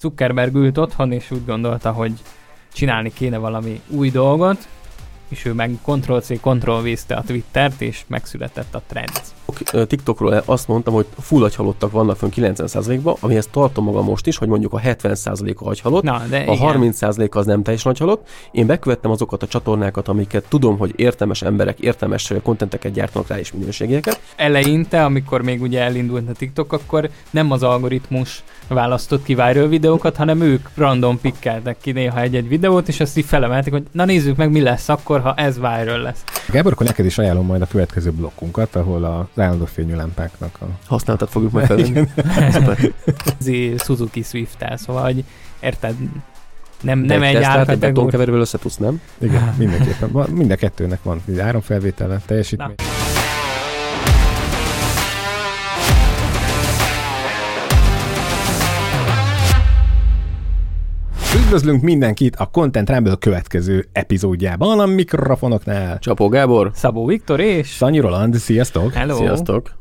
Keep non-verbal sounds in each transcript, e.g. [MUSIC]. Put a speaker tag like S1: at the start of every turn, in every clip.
S1: Zuckerberg ült otthon, és úgy gondolta, hogy csinálni kéne valami új dolgot, és ő meg Ctrl-C, Ctrl-V-zte a Twittert, és megszületett a Threads.
S2: TikTokról azt mondtam, hogy full agyhalottak vannak fönn 90%-ban, amihez tartom magam most is, hogy mondjuk a 70% a agyhalott,
S1: Na, de
S2: a
S1: igen.
S2: 30% az nem teljesen agyhalott. Én bekövettem azokat a csatornákat, amiket tudom, hogy értelmes emberek értelmes kontenteket gyártanak rá és minőségieket.
S1: eleinte, amikor még ugye elindult a TikTok, akkor nem az algoritmus választott ki viral videókat, hanem ők random pikkeltek ki néha egy-egy videót, és azt így felemelték, hogy na nézzük meg, mi lesz akkor, ha ez viral lesz.
S3: Gábor, akkor neked is ajánlom majd a következő blokkunkat, ahol az állandó fényű lámpáknak a...
S2: Használatot fogjuk majd [LAUGHS] felvenni. [LAUGHS]
S1: Ez Suzuki Swift-tel, szóval, hogy érted, nem, nem egy
S2: tesztelt, egy
S1: árkategória.
S2: betonkeverővel össze tudsz, nem?
S3: Igen, mindenképpen. Mind a kettőnek van áramfelvétele, teljesítmény. Üdvözlünk mindenkit a Content Rumble következő epizódjában a mikrofonoknál.
S2: Csapó Gábor,
S1: Szabó Viktor és...
S3: Szanyi Roland, sziasztok!
S1: Hello!
S2: sziasztok.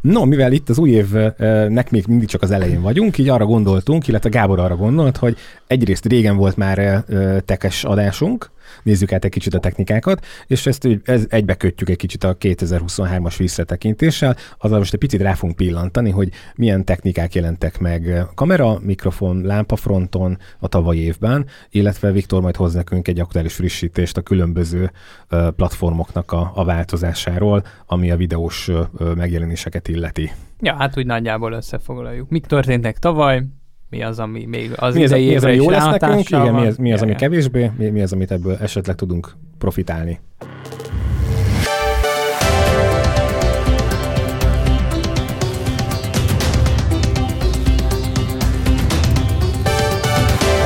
S3: No, mivel itt az új évnek még mindig csak az elején vagyunk, így arra gondoltunk, illetve Gábor arra gondolt, hogy egyrészt régen volt már tekes adásunk, nézzük át egy kicsit a technikákat, és ezt így- ez egybe kötjük egy kicsit a 2023-as visszatekintéssel, azzal most egy picit rá fogunk pillantani, hogy milyen technikák jelentek meg kamera, mikrofon, lámpafronton a tavalyi évben, illetve Viktor majd hoz nekünk egy aktuális frissítést a különböző platformoknak a, a változásáról, ami a videós megjelenéseket illeti.
S1: Ja, hát úgy nagyjából összefoglaljuk. Mik történtek tavaly, mi az, ami még az
S3: mi az,
S1: idei
S3: mi az, ami
S1: évre
S3: jó lesz nekünk, igen, mi az, mi az ami kevésbé, mi, mi az, amit ebből esetleg tudunk profitálni.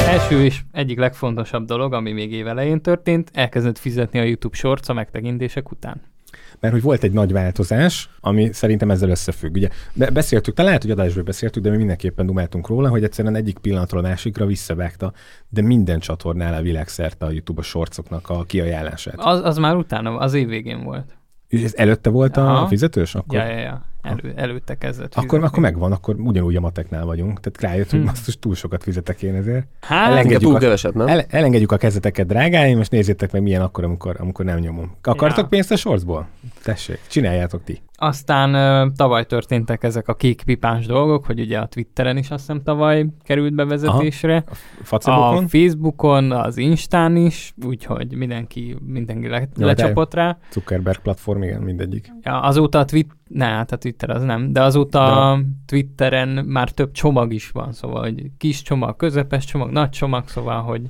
S1: Első és egyik legfontosabb dolog, ami még évelején történt, elkezdett fizetni a YouTube Shorts a megtekintések után.
S3: Mert hogy volt egy nagy változás, ami szerintem ezzel összefügg. Ugye be- beszéltük, talán lehet, hogy adásból beszéltük, de mi mindenképpen dumáltunk róla, hogy egyszerűen egyik pillanatról a másikra visszavágta, de minden csatornál a világszerte a YouTube a shortsoknak a kiajánlását.
S1: Az, az már utána, az év végén volt.
S3: És ez előtte volt a
S1: Aha.
S3: fizetős? Akkor,
S1: Ja, ja, ja. Elő, előtte kezdett
S3: akkor,
S1: fizetni.
S3: akkor megvan, akkor ugyanúgy a mateknál vagyunk. Tehát rájött, hogy
S1: Hm.
S3: basszus, túl sokat fizetek én ezért.
S1: Hát,
S3: Elengedjük
S2: túl
S3: a-
S2: keveset, nem?
S3: El, elengedjük a kezeteket, drágáim, és nézzétek meg, milyen akkor, amikor, amikor nem nyomom. Akartok
S1: Ja.
S3: pénzt a shortsból? Tessék, csináljátok ti.
S1: Aztán tavaly történtek ezek a kék pipás dolgok, hogy ugye a Twitteren is azt hiszem tavaly került bevezetésre. A
S3: Facebokon?
S1: Facebookon, az Instán is, úgyhogy mindenki, mindenki le,
S3: de-
S1: lecsapott rá.
S3: Zuckerberg platform, igen, mindegyik.
S1: Ja, azóta a Twitter, ne, hát a Twitter az nem, de azóta
S3: De-
S1: a Twitteren már több csomag is van, szóval, hogy kis csomag, közepes csomag, nagy csomag, szóval, hogy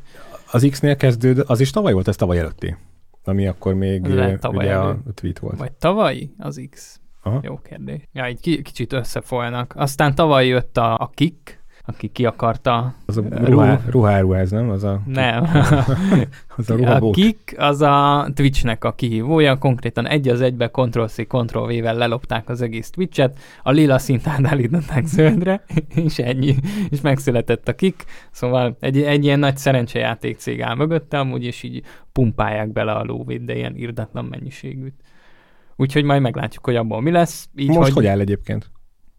S3: Az X-nél kezdődő, az is tavaly volt, ez tavaly előtti. Ami akkor még
S1: lehet tavaly
S3: ugye a
S1: elő.
S3: tweet volt.
S1: vagy tavalyi az X.
S3: Aha.
S1: Jó kérdés. Ja, így ki, kicsit összefolynak. Aztán tavaly jött a, a Kik, aki ki akarta...
S3: Az a
S1: Ruh-
S3: ruhá, ruháruház, nem? Az a,
S1: Nem. [LAUGHS]
S3: az a
S1: a
S3: ruhabót.
S1: Kik az a Twitchnek a kihívója, konkrétan egy az egybe Ctrl-C, Ctrl-V-vel lelopták az egész Twitchet, a lila szint átállították zöldre, [LAUGHS] és ennyi, és megszületett a Kik, szóval egy, egy ilyen nagy szerencsejáték cég áll mögötte, amúgy is így pumpálják bele a lóvét, de ilyen irdatlan mennyiségűt. Úgyhogy majd meglátjuk, hogy abból mi lesz. Így,
S3: Most hogy áll egyébként?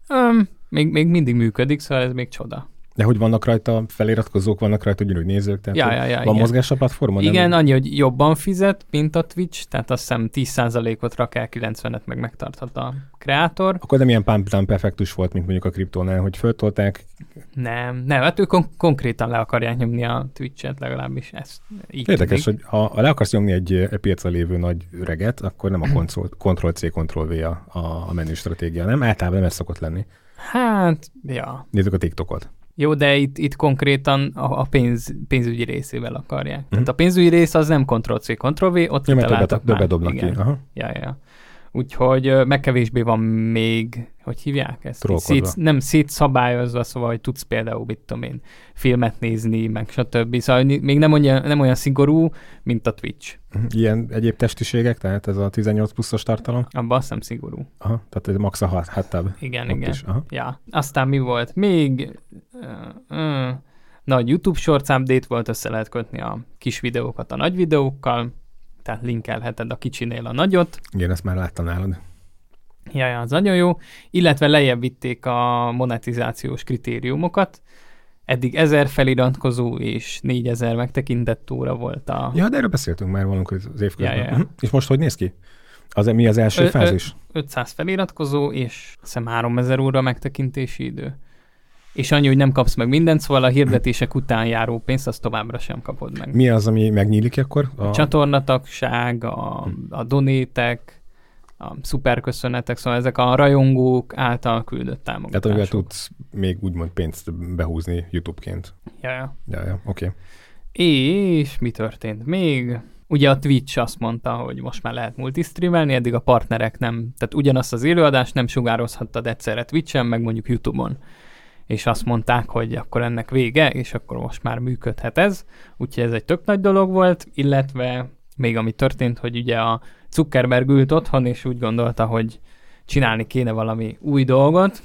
S1: Öm, még, még mindig működik, szóval ez még csoda.
S3: De hogy vannak rajta feliratkozók, vannak rajta ugyanúgy nézők, tehát
S1: Ja, ja, ja,
S3: van
S1: igen.
S3: mozgás a platformon?
S1: Igen,
S3: Nem?
S1: annyi, hogy jobban fizet, mint a Twitch, tehát azt hiszem 10%-ot rak el, 90-et meg megtarthat a kreátor.
S3: Akkor nem ilyen pump dump effektus volt, mint mondjuk a kriptónál, hogy föltolták,
S1: Nem, nem, hát ők kon- konkrétan le akarják nyomni a Twitch-et, legalábbis ezt így
S3: Érdekes,
S1: tűnik.
S3: hogy ha, ha le akarsz nyomni egy, egy piacon lévő nagy öreget, akkor nem a [CLEARS THROAT] Ctrl- Ctrl-C, Ctrl-V a, a, a menü stratégia, nem? Általában nem ez szokott lenni.
S1: Hát, ja.
S3: Nézzük a TikTokot.
S1: Jó, de itt, itt konkrétan a, a pénz, pénzügyi részével akarják.
S3: Mhm.
S1: Tehát a pénzügyi rész az nem Ctrl-C, Ctrl-V, ott
S3: Ja,
S1: kitaláltak már.
S3: többet dobnak
S1: Igen.
S3: ki. Aha.
S1: Ja, ja. Úgyhogy ö, meg kevésbé van még, hogy hívják ezt? Szét, nem szétszabályozva, szóval, hogy tudsz például, mit tudom én, filmet nézni, meg stb. Szóval még nem olyan, nem olyan szigorú, mint a Twitch.
S3: Ilyen egyéb testiségek, tehát ez a 18 pluszos tartalom.
S1: Abban azt nem szigorú.
S3: Aha, tehát ez max a hot tub.
S1: Igen,
S3: Ott
S1: igen.
S3: Is. Aha.
S1: Ja. Aztán mi volt? Még ö, ö, nagy YouTube Shorts update volt, össze lehet kötni a kis videókat a nagy videókkal, tehát linkelheted a kicsinél a nagyot,
S3: Igen, ezt már láttam nálad.
S1: Ja, ja, az nagyon jó. Illetve lejjebb vitték a monetizációs kritériumokat, eddig 1000 feliratkozó és 4000 megtekintett óra volt a...
S3: Ja, de erről beszéltünk már valamikor az év közben.
S1: Ja, ja.
S3: Mhm. És most hogy néz ki? Az mi az első
S1: Ö- ö-
S3: fázis?
S1: 500 feliratkozó, és hiszem 3000 óra megtekintési idő. És annyi, hogy nem kapsz meg mindent, szóval a hirdetések után járó pénzt, azt továbbra sem kapod meg.
S3: Mi az, ami megnyílik akkor? A...
S1: A csatornatagság, a, a donétek, a szuperköszönetek, szóval ezek a rajongók által küldött
S3: Tehát amivel
S1: támogatások.
S3: tudsz még úgymond pénzt behúzni YouTube-ként.
S1: Ja, ja.
S3: Ja, ja, oké. Okay.
S1: És mi történt még? Ugye a Twitch azt mondta, hogy most már lehet multistreamelni, eddig a partnerek nem, tehát ugyanazt az élőadást nem sugározhattad egyszerre Twitchen, meg mondjuk YouTube-on. És azt mondták, hogy akkor ennek vége, és akkor most már működhet ez. Úgyhogy ez egy tök nagy dolog volt, illetve még ami történt, hogy ugye a Zuckerberg ült otthon, és úgy gondolta, hogy csinálni kéne valami új dolgot,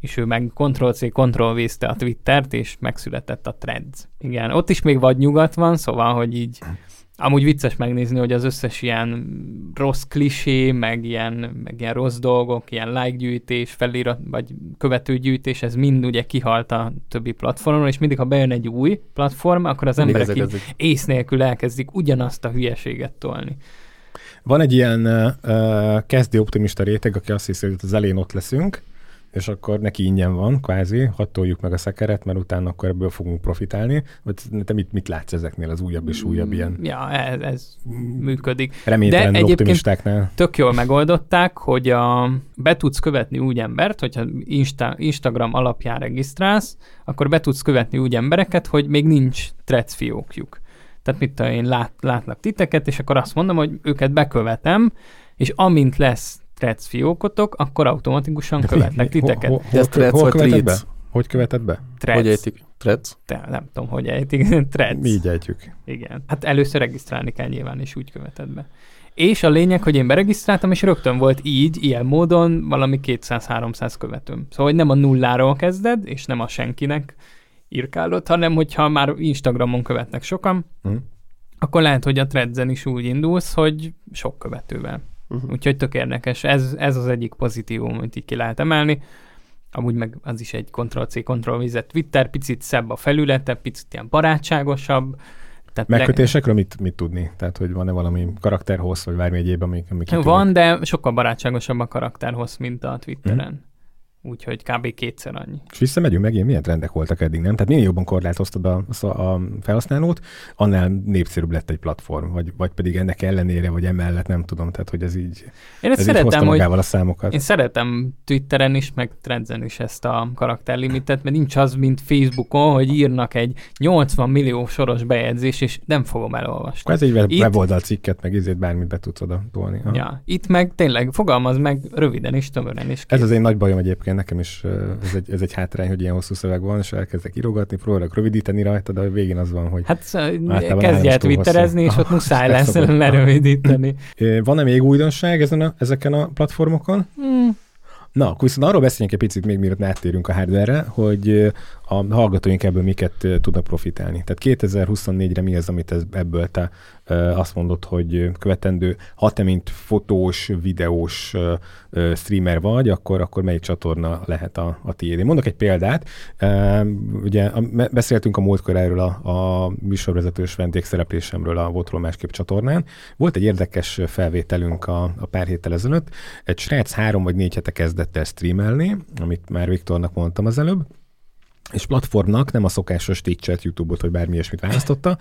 S1: és ő meg Ctrl-C, Ctrl-V-zte a Twittert, és megszületett a Threads. Igen, ott is még vagy nyugat van, szóval, hogy így amúgy vicces megnézni, hogy az összes ilyen rossz klisé, meg ilyen, meg ilyen rossz dolgok, ilyen like gyűjtés, felirat, vagy követőgyűjtés, ez mind ugye kihalt a többi platformon, és mindig, ha bejön egy új platform, akkor az
S2: Mindig
S1: emberek
S2: ezek,
S1: így
S2: ezek.
S1: ész nélkül elkezdik ugyanazt a hülyeséget tolni.
S3: Van egy ilyen uh, kezdő optimista réteg, aki azt hiszi, hogy az elén ott leszünk, és akkor neki ingyen van, kvázi, hadd toljuk meg a szekeret, mert utána akkor ebből fogunk profitálni. Vagy te mit, mit látsz ezeknél az újabb és újabb ilyen
S1: Ja, ez, ez működik.
S3: reménytelen
S1: egyébként-
S3: optimistáknál?
S1: tök jól megoldották, hogy a, be tudsz követni úgy embert, hogyha Insta, Instagram alapján regisztrálsz, akkor be tudsz követni úgy embereket, hogy még nincs Threads fiókjuk. Tehát mit tudom, én lát, látlak titeket, és akkor azt mondom, hogy őket bekövetem, és amint lesz Threads fiókotok, akkor automatikusan követlek titeket.
S3: Hol,
S2: De
S3: hol,
S2: ez
S3: hol,
S2: Threads
S3: hol
S2: vagy
S3: követed be? Hogy követed be?
S1: Threads.
S2: Hogy ejtik? Threads?
S1: Te, nem tudom, hogy ejtik. [LAUGHS] Threads.
S3: Mi így ejtjük.
S1: Igen. Hát először regisztrálni kell nyilván, és úgy követed be. És a lényeg, hogy én beregisztráltam, és rögtön volt így, ilyen módon valami 200-300 követőm. Szóval, hogy nem a nulláról kezded, és nem a senkinek írkálod, hanem hogyha már Instagramon követnek sokan,
S3: Hm.
S1: akkor lehet, hogy a Threadsen is úgy indulsz, hogy sok követővel.
S2: Uh-huh.
S1: Úgyhogy tök érdekes. Ez, ez az egyik pozitívum, amit így ki lehet emelni. Amúgy meg az is egy Ctrl-C, Ctrl-V Twitter, picit szebb a felülete, picit ilyen barátságosabb. Tehát le-
S3: Megkötésekről mit, mit tudni? Tehát, hogy van-e valami karakterhossz, vagy bármi egyéb, ami, ami kitűnik?
S1: Van, de sokkal barátságosabb a karakterhoz, mint a Twitteren. Úgyhogy kb. kétszer annyi.
S3: És visszamegyünk megint, milyen trendek voltak eddig, nem? Tehát minél jobban korlátoztad a, a felhasználót, annál népszerűbb lett egy platform, vagy, vagy pedig ennek ellenére, vagy emellett, nem tudom, tehát hogy ez így,
S1: Én
S3: ez így hozta
S1: szeretem, hogy
S3: a számokat.
S1: én szeretem Twitteren is, meg Threadsen is ezt a karakterlimitet, mert nincs az, mint Facebookon, hogy írnak egy 80 millió soros bejegyzés, és nem fogom elolvasni.
S3: Ez egy
S1: Itt-
S3: weboldal cikket, meg ezért bármit be tudsz oda tolni.
S1: Ja, itt meg tényleg fogalmaz meg röviden és tömören is.
S3: Ez az én nagy bajom egyébként, nekem is ez egy, ez egy hátrány, hogy ilyen hosszú szöveg van, és elkezdek írogatni, próbálok rövidíteni rajta, de a végén az van, hogy
S1: Hát kezdj el twitterezni, és ott [LAUGHS] muszáj lesz lerövidíteni. [LAUGHS]
S3: Van-e még újdonság ezen a, ezeken a platformokon?
S1: Hmm.
S3: Na, akkor viszont arról beszéljünk egy picit még, mielőtt áttérünk a hardware hogy a hallgatóink ebből miket tudnak profitálni. Tehát 2024-re mi az, amit ez, ebből te azt mondod, hogy követendő, ha te mint fotós, videós streamer vagy, akkor, akkor melyik csatorna lehet a, a tiéd. Én mondok egy példát. Ugye beszéltünk a múltkor erről a, a műsorvezetős vendégszereplésemről a Votról Másképp csatornán. Volt egy érdekes felvételünk a, a pár héttel ezelőtt. Egy srác három vagy négy hete kezdett el streamelni, amit már Viktornak mondtam az előbb, és platformnak nem a szokásos Twitch-et, YouTube-ot vagy bármi ilyesmit választotta,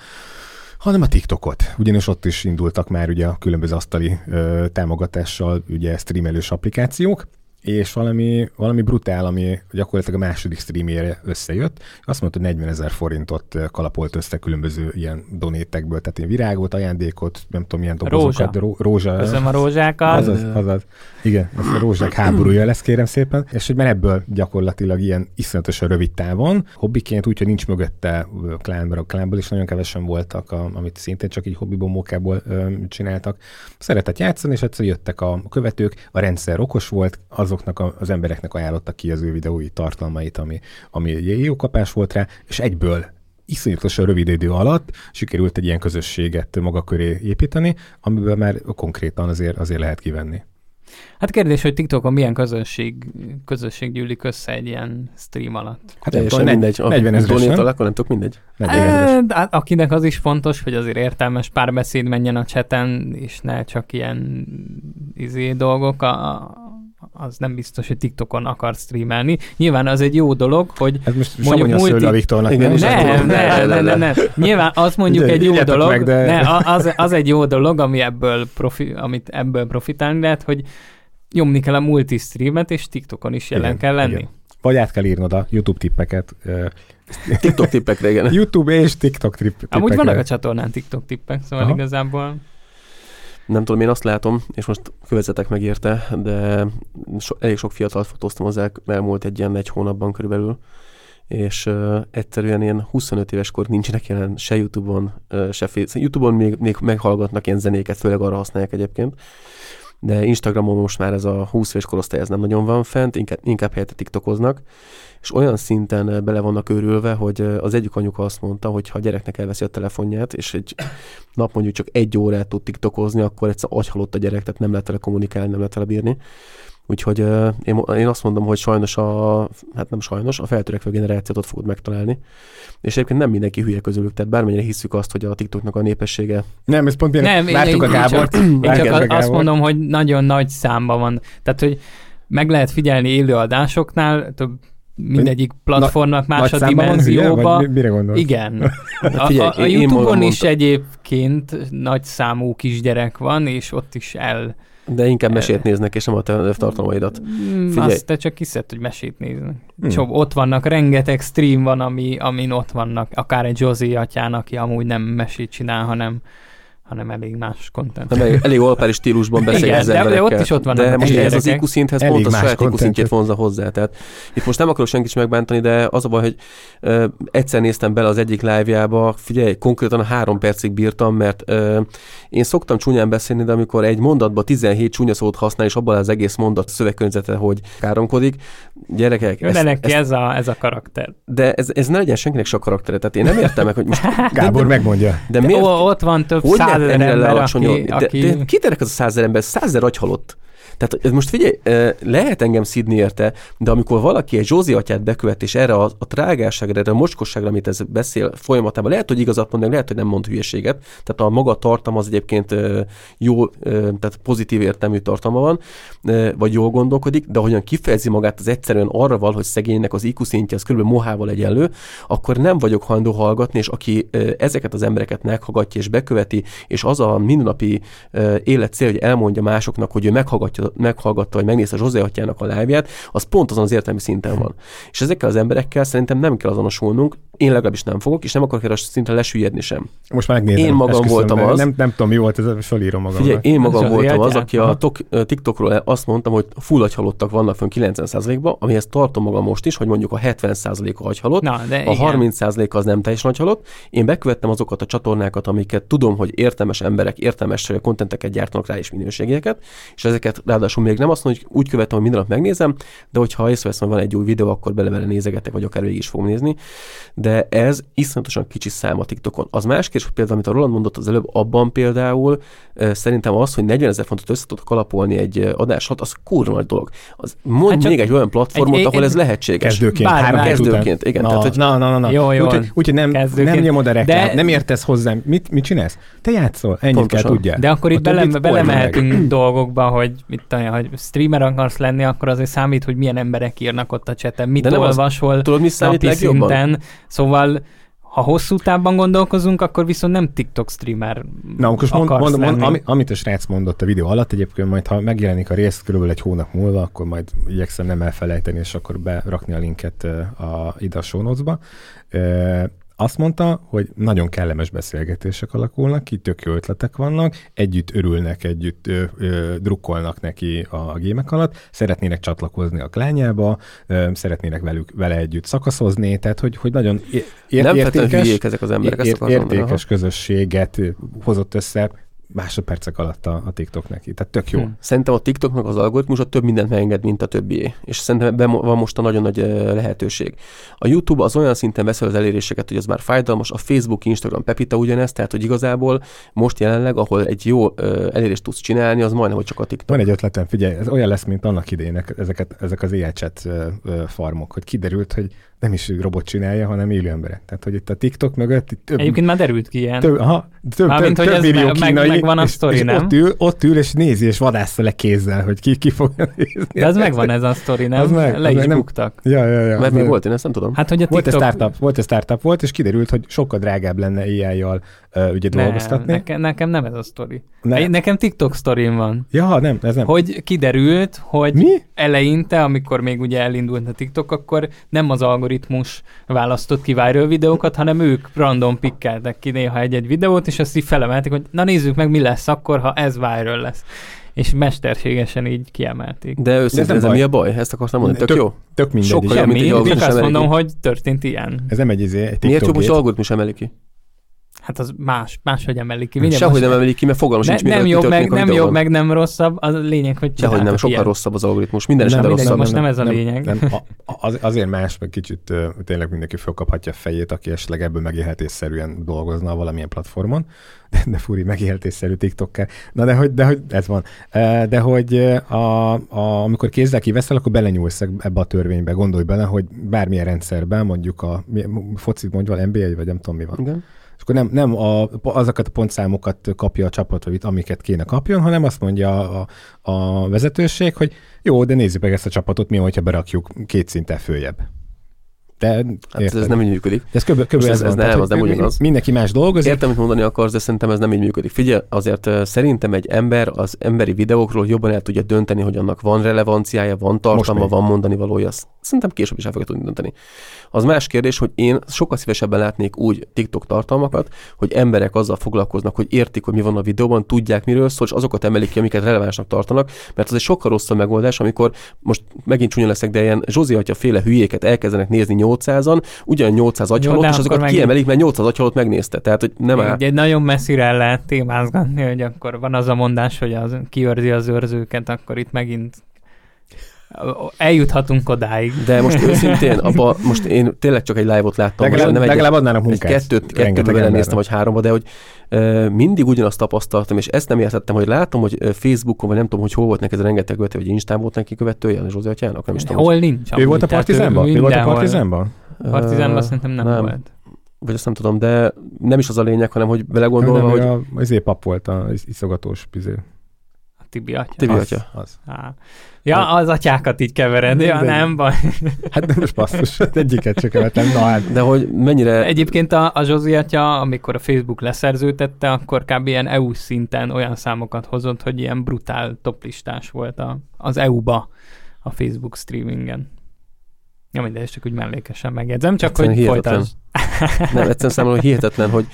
S3: hanem a TikTokot. Ugyanis ott is indultak már ugye a különböző asztali ö, támogatással ugye streamelős applikációk, és valami, valami brutál, ami gyakorlatilag a második streamjére összejött. Azt mondta, hogy 40 ezer forintot kalapolt össze különböző ilyen donétekből, tehát ilyen virágot, ajándékot, nem tudom, milyen dobozokat, ró, rózsa.
S1: Köszönöm a rózsákat.
S3: Azaz, azaz. Igen, ez a rózsák háborúja lesz, kérem szépen. És hogy már ebből gyakorlatilag ilyen iszonyatosan rövid távon, hobbiként úgy, hogy nincs mögötte ö, klán, mert a klánból is nagyon kevesen voltak, a, amit szintén csak így hobbiból, mókából csináltak. Szeretett játszani, és egyszer jöttek a követők, a rendszer okos volt, azoknak a, az embereknek ajánlottak ki az ő videói tartalmait, ami, ami jó kapás volt rá, és egyből iszonyatosan rövid idő alatt sikerült egy ilyen közösséget maga köré építeni, amiből már konkrétan azért, azért lehet kivenni.
S1: Hát kérdés, hogy TikTokon milyen közönség, közösség gyűlik össze egy ilyen stream alatt.
S2: Hát teljesen mindegy.
S3: 40 ezres, nem?
S2: akkor nem tudok mindegy.
S3: 40 ezres.
S1: Hát akinek az is fontos, hogy azért értelmes párbeszéd menjen a cseten, és ne csak ilyen izé dolgok, a, az nem biztos, hogy TikTokon akar streamelni. Nyilván az egy jó dolog, hogy
S3: Ez most
S1: Mondjuk multi-
S3: a Viktornak,
S2: Igen,
S3: nem?
S1: nem, nem,
S2: Ne,
S1: nem,
S2: ne,
S1: nem,
S2: ne.
S1: nem, nem. Nyilván az mondjuk
S3: De
S1: egy jó dolog,
S3: meg, de-
S1: ne, az, az egy jó dolog, ami ebből profi, amit ebből profitálni lehet, hogy nyomni kell a multistreamet, és TikTokon is jelen
S3: Igen,
S1: kell lenni.
S3: igen. Vagy át kell írnod a YouTube tippeket.
S2: TikTok tippekre, igen.
S3: YouTube és TikTok tipp, tippekre.
S1: Amúgy vannak a csatornán TikTok tippek, szóval
S3: Aha.
S1: igazából
S2: Nem tudom, én azt látom, és most kövezetek meg érte, de so, elég sok fiatalt fotóztam el, elmúlt egy ilyen egy hónapban körülbelül, és uh, egyszerűen ilyen 25 éves kor nincsenek jelen se YouTube-on, uh, se Facebook. YouTube-on még, még meghallgatnak ilyen zenéket, főleg arra használják egyébként, de Instagramon most már ez a 20 éves korosztály ez nem nagyon van fent, inkább, inkább helyette TikTokoznak, és olyan szinten uh, bele vannak őrülve, hogy uh, az egyik anyuka azt mondta, hogy ha a gyereknek elveszi a telefonját, és egy nap mondjuk csak egy órát tud tiktokozni, akkor egyszer agyhalott a gyerek, tehát nem lehet vele kommunikálni, nem lehet vele bírni. Úgyhogy én, én azt mondom, hogy sajnos a, hát nem sajnos, a feltörekvő generációt ott fogod megtalálni. És egyébként nem mindenki hülye közülük, tehát bármennyire hiszük azt, hogy a TikToknak a népessége
S3: Nem, ez pont
S1: Nem, én-
S3: vártuk a
S1: én
S3: Gábort.
S1: Csak, én csak
S3: a
S1: az, azt mondom, hogy nagyon nagy számban van. Tehát, hogy meg lehet figyelni élőadásoknál, több mindegyik platformnak más
S3: Nagy
S1: a
S3: hülye,
S1: dimenzióba.
S3: mire gondolsz?
S1: Igen. [LAUGHS] A,
S2: figyelj,
S1: a, a
S2: én
S1: Youtube-on is egyébként nagy számú kisgyerek van, és ott is el...
S2: de inkább mesét néznek, és nem a te tartalmaidat.
S1: Mm,
S2: Figyelj.
S1: Azt te csak hiszed, hogy mesét néznek.
S3: Hmm.
S1: Csak ott vannak, rengeteg stream van, ami, amin ott vannak. Akár egy Josie atyán, aki amúgy nem mesét csinál, hanem hanem elég más content.
S2: Nem, elég, elég alpári stílusban beszél
S1: Igen,
S2: az
S1: de- de ott is ott vannak
S2: De most
S1: gyerekek.
S2: ez az IQ szinthez
S3: Elég
S2: pont a saját IQ szintjét vonza hozzá. Tehát itt most nem akarok senkit is megbántani, de az a baj, hogy ö, egyszer néztem bele az egyik live-jába, figyelj, konkrétan három percig bírtam, mert ö, én szoktam csúnyán beszélni, de amikor egy mondatban 17 csúnya szót használ, és abban az egész mondat szövegkörnyezete, hogy káromkodik, gyerekek,
S1: Ő
S2: ezt,
S1: neki
S2: ezt,
S1: ez, a, ez a karakter.
S2: de ez, ez ne legyen senkinek se a karaktere. Tehát én nem értem meg, hogy most [LAUGHS]
S3: Gábor
S2: de,
S3: megmondja.
S2: de
S1: De
S2: miért,
S1: ó, ott van több
S2: hogy lehet
S1: százezer ember, aki,
S2: De,
S1: aki...
S2: de ki terek az a százezer ember? Százezer agyhalott. Tehát most figyelj, eh, lehet engem szidni érte, de amikor valaki egy Zsózi atyát bekövet, és erre a, a trágásságra, erre a mocskosságra, amit ez beszél folyamatában, lehet, hogy igazat mond, lehet, hogy nem mond hülyeséget. Tehát a maga tartalma az egyébként jó, eh, tehát pozitív értelmű tartalma van, vagy jól gondolkodik, de ahogyan kifejezi magát, az egyszerűen arra val, hogy szegénynek az IQ szintje az kb. mohával egyenlő, akkor nem vagyok hajlandó hallgatni, és aki ezeket az embereket meghallgatja és beköveti, és az a mindennapi élet cél, hogy elmondja másoknak, hogy ő meghallgatja, meghallgatta, vagy megnézte Zsozé atyának a live az pont azon az értelmi szinten van. És ezekkel az emberekkel szerintem nem kell azonosulnunk, én legalábbis nem fogok, és nem akarok erre a szintre lesüllyedni sem.
S3: Most már megnézem.
S2: Én magam
S3: esküszöm,
S2: voltam az.
S3: Nem, nem tudom, mi volt ez, felírom magamnak.
S2: Figyelj, én magam voltam az, aki a tok, TikTokról azt mondtam, hogy full agyhalottak vannak fönn 90%-ba, amihez tartom magam most is, hogy mondjuk a 70%-a agyhalott,
S1: Na, de
S2: a
S1: igen.
S2: 30% az nem teljesen agyhalott. Én bekövettem azokat a csatornákat, amiket tudom, hogy értelmes emberek, értelmes kontenteket gyártanak rá és minőségieket, és ezeket ráadásul még nem azt mondom, hogy úgy követem, hogy minden nap megnézem, de hogyha észreveszem, hogy van egy új videó, akkor bele-bele nézegetek, vagy akár végig is fogom nézni. De ez iszonyatosan kicsi szám a TikTokon. Az más kérdés, hogy például, amit a Roland mondott az előbb, abban például szerintem az, hogy 40 ezer fontot össze tudok kalapolni egy ö, adás alatt, az kurva nagy dolog. Az, mondj
S1: Hát
S2: még egy olyan platformot,
S1: egy-
S2: ahol
S1: egy-
S2: ez lehetséges.
S3: Kezdőként,
S1: Bár-
S3: három
S1: bár-
S3: hét után.
S2: Kezdőként, igen,
S3: Na,
S2: tehát, hogy-
S3: na, na, na, na.
S1: Jó, jó.
S3: Úgyhogy úgy, nem,
S1: Kezdőként.
S3: nem nyomod a reklám,
S1: De-
S3: nem értesz hozzám. Mit, mit csinálsz? Te játszol, ennyit
S2: Pontosan.
S3: kell tudjál.
S1: De akkor itt bele, belemehetünk [CLEARS THROAT] dolgokba, hogy mit tudom, hogy streamer akarsz lenni, akkor azért számít, hogy milyen emberek írnak ott a cseten, mit
S2: De nem az-
S1: olvasol
S2: Tudod, mi számít legjobban?
S1: szinten. Szóval ha hosszú távban gondolkozunk, akkor viszont nem TikTok streamer
S3: Na, most mond, mond, mond, ami, amit a srác mondott a videó alatt, egyébként majd, ha megjelenik a rész körülbelül egy hónap múlva, akkor majd igyekszem nem elfelejteni, és akkor berakni a linket a, ide a show notes-ba. Azt mondta, hogy nagyon kellemes beszélgetések alakulnak ki, tök jó ötletek vannak, együtt örülnek, együtt ö, ö, drukkolnak neki a gémek alatt, szeretnének csatlakozni a klányába, ö, szeretnének velük, vele együtt szakaszozni, tehát hogy, hogy nagyon ér-
S2: nem
S3: értékes,
S2: ezek az emberek,
S3: ér-
S2: akartam mondani.
S3: értékes közösséget hozott össze, másodpercek alatt a, a TikTok neki. Tehát tök jó.
S1: Hm.
S2: Szerintem a TikToknak az algoritmusa több mindent megenged, mint a többié. És szerintem ebben van most a nagyon nagy lehetőség. A YouTube az olyan szinten veszel az eléréseket, hogy az már fájdalmas, a Facebook, Instagram, Pepita ugyanezt, tehát hogy igazából most jelenleg, ahol egy jó elérést tudsz csinálni, az majdnem, hogy csak a TikTok.
S3: Van egy ötletem, figyelj, ez olyan lesz, mint annak idején ezeket, ezek az AI chat farmok, hogy kiderült, hogy nem is robot csinálja, hanem élő emberek. Tehát, hogy itt a TikTok mögött itt több,
S1: Egyébként már derült ki ilyen.
S3: több, aha, több,
S1: Mármint,
S3: több,
S1: hogy
S3: több millió
S1: meg- meg-
S3: kínai,
S1: megvan a
S3: és,
S1: sztori,
S3: és
S1: nem?
S3: Ott ül, ott ül, és nézi, és vadászta le kézzel, hogy ki, ki fogja nézni.
S1: De ez megvan ez a sztori, nem?
S3: Az meg-
S1: Le
S3: az
S1: is
S3: meg nem-
S1: buktak.
S3: Ja, ja, ja.
S2: Mert mi
S3: Meg-
S2: volt, én ezt nem tudom.
S1: Hát, hogy a
S3: Volt egy
S1: TikTok...
S3: startup, volt egy startup volt, és kiderült, hogy sokkal drágább lenne AI-jal ugye
S1: Nem,
S3: dolgoztatni.
S1: nekem, nekem nem ez a sztori.
S3: Ne.
S1: Ne. Nekem TikTok sztorim van.
S3: Ja, nem, ez nem.
S1: Hogy kiderült, hogy
S3: Mi?
S1: eleinte, amikor még ugye elindult a TikTok, akkor nem az algoritmus választott ki viral videókat, hanem ők random pikkeltek ki néha egy-egy videót, és azt így felemelték, hogy na nézzük meg, mi lesz akkor, ha ez viral lesz. És mesterségesen így kiemelték.
S2: De őszintén,
S3: nem
S2: ez
S3: baj.
S2: mi a baj? Ezt akartam mondani, tök, jó.
S3: Tök mindegy.
S2: Sokkal jobb, mint egy algoritmus
S1: csak azt mondom,
S2: ki.
S1: hogy történt ilyen.
S3: Ez nem egy, izé, egy TikTok
S2: Miért jobb, most algoritmus emeli ki?
S1: Hát az más, máshogy emelik ki.
S2: Sehogy
S1: most-
S2: nem emelik ki, mert fogalmas
S1: ne,
S2: sincs,
S1: nem jobb, meg, nem jobb, meg nem rosszabb, az a lényeg, hogy
S2: Dehogy nem, sokkal
S1: ilyen.
S2: rosszabb az algoritmus. Minden
S3: Nem,
S2: esetben rosszabb.
S1: most nem ez a lényeg.
S3: Nem, a, az, azért más, meg kicsit uh, tényleg mindenki fölkaphatja a fejét, aki esetleg ebből megélhetésszerűen dolgozna valamilyen platformon, de, de furi megélhetésszerű TikTokkal. Na de hogy, de hogy ez van. De hogy a, a, amikor kézzel kiveszel, akkor belenyúlsz ebbe a törvénybe. Gondolj bele, hogy bármilyen rendszerben, mondjuk a focit mondjuk, NBA, vagy nem tudom mi van.
S2: Igen.
S3: És akkor nem, nem a, azokat a pontszámokat kapja a csapat, vagy amiket kéne kapjon, hanem azt mondja a, a vezetőség, hogy jó, de nézzük meg ezt a csapatot, mi, hogyha berakjuk két szinten följebb. De
S2: Hát
S3: érted?
S2: ez nem így működik.
S3: De ez kb.
S2: Most ez-
S3: van.
S2: ez nem,
S3: Tehát,
S2: az nem
S3: hogy
S2: ugyanaz.
S3: Mindenki más dolgozik.
S2: Értem, mit mondani akarsz, de szerintem ez nem így működik. Figyelj, azért szerintem egy ember az emberi videókról jobban el tudja dönteni, hogy annak van relevanciája, van tartalma, van mondani valója. Szerintem később is el fogja tudni dönteni. Az más kérdés, hogy én sokkal szívesebben látnék úgy TikTok tartalmakat, hogy emberek azzal foglalkoznak, hogy értik, hogy mi van a videóban, tudják miről szól, és azokat emelik ki, amiket relevánsnak tartanak, mert az egy sokkal rosszabb megoldás, amikor most megint csúnya leszek, de ilyen Zsozi atya féle hülyéket elkezdenek nézni 800-an, ugyan 800 agyhalott, és azokat
S1: megint-
S2: kiemelik, mert 800 agyhalott megnézte. Tehát, hogy nem áll.
S1: Egy, egy nagyon messzire el lehet témázgatni, hogy akkor van az a mondás, hogy az, kiőrzi az őrzőket, akkor itt megint eljuthatunk odáig.
S2: De most őszintén, abba, most én tényleg csak egy live-ot láttam.
S3: Legalább,
S2: most nem
S3: legalább
S2: egy,
S3: adnának
S2: egy
S3: munkát.
S2: kettőt, kettőbe
S3: rengeteg
S2: belenéztem,
S3: embernek.
S2: vagy háromba, de hogy mindig ugyanazt tapasztaltam, és ezt nem értettem, hogy látom, hogy Facebookon, vagy nem tudom, hogy hol volt neki ez a rengeteg követő, vagy Instán volt neki követője, a Zsózi atyának, nem is tudom.
S1: Hol nincs.
S3: Ő volt a Partizánban? Ő volt a. Partizánban?
S1: Partizánban szerintem nem,
S2: nem.
S1: volt.
S2: Vagy azt nem tudom, de nem is az a lényeg, hanem hogy belegondolva,
S3: Nem,
S2: hogy
S3: a, az pap volt a is- iszogatós pizé.
S1: Tibi atya.
S2: Tibi
S3: az,
S2: atya.
S3: Az.
S1: Á. Ja, az atyákat így kevered. Ja,
S3: De-
S1: nem baj. [LAUGHS]
S3: Hát nem most basszus, [LAUGHS] egyiket se követem. Na hát,
S2: de hogy mennyire
S1: Egyébként a, a Zsozi atya, amikor a Facebook leszerződtette, akkor kb. ilyen EU szinten olyan számokat hozott, hogy ilyen brutál toplistás volt a, az EU-ba a Facebook streamingen. Ja, mindegy, csak úgy mellékesen megjegyzem, csak
S2: Egyszerűen
S1: hogy
S2: hihetetlen.
S1: folytasd.
S2: nem, egyszerűen számomra hihetetlen, hogy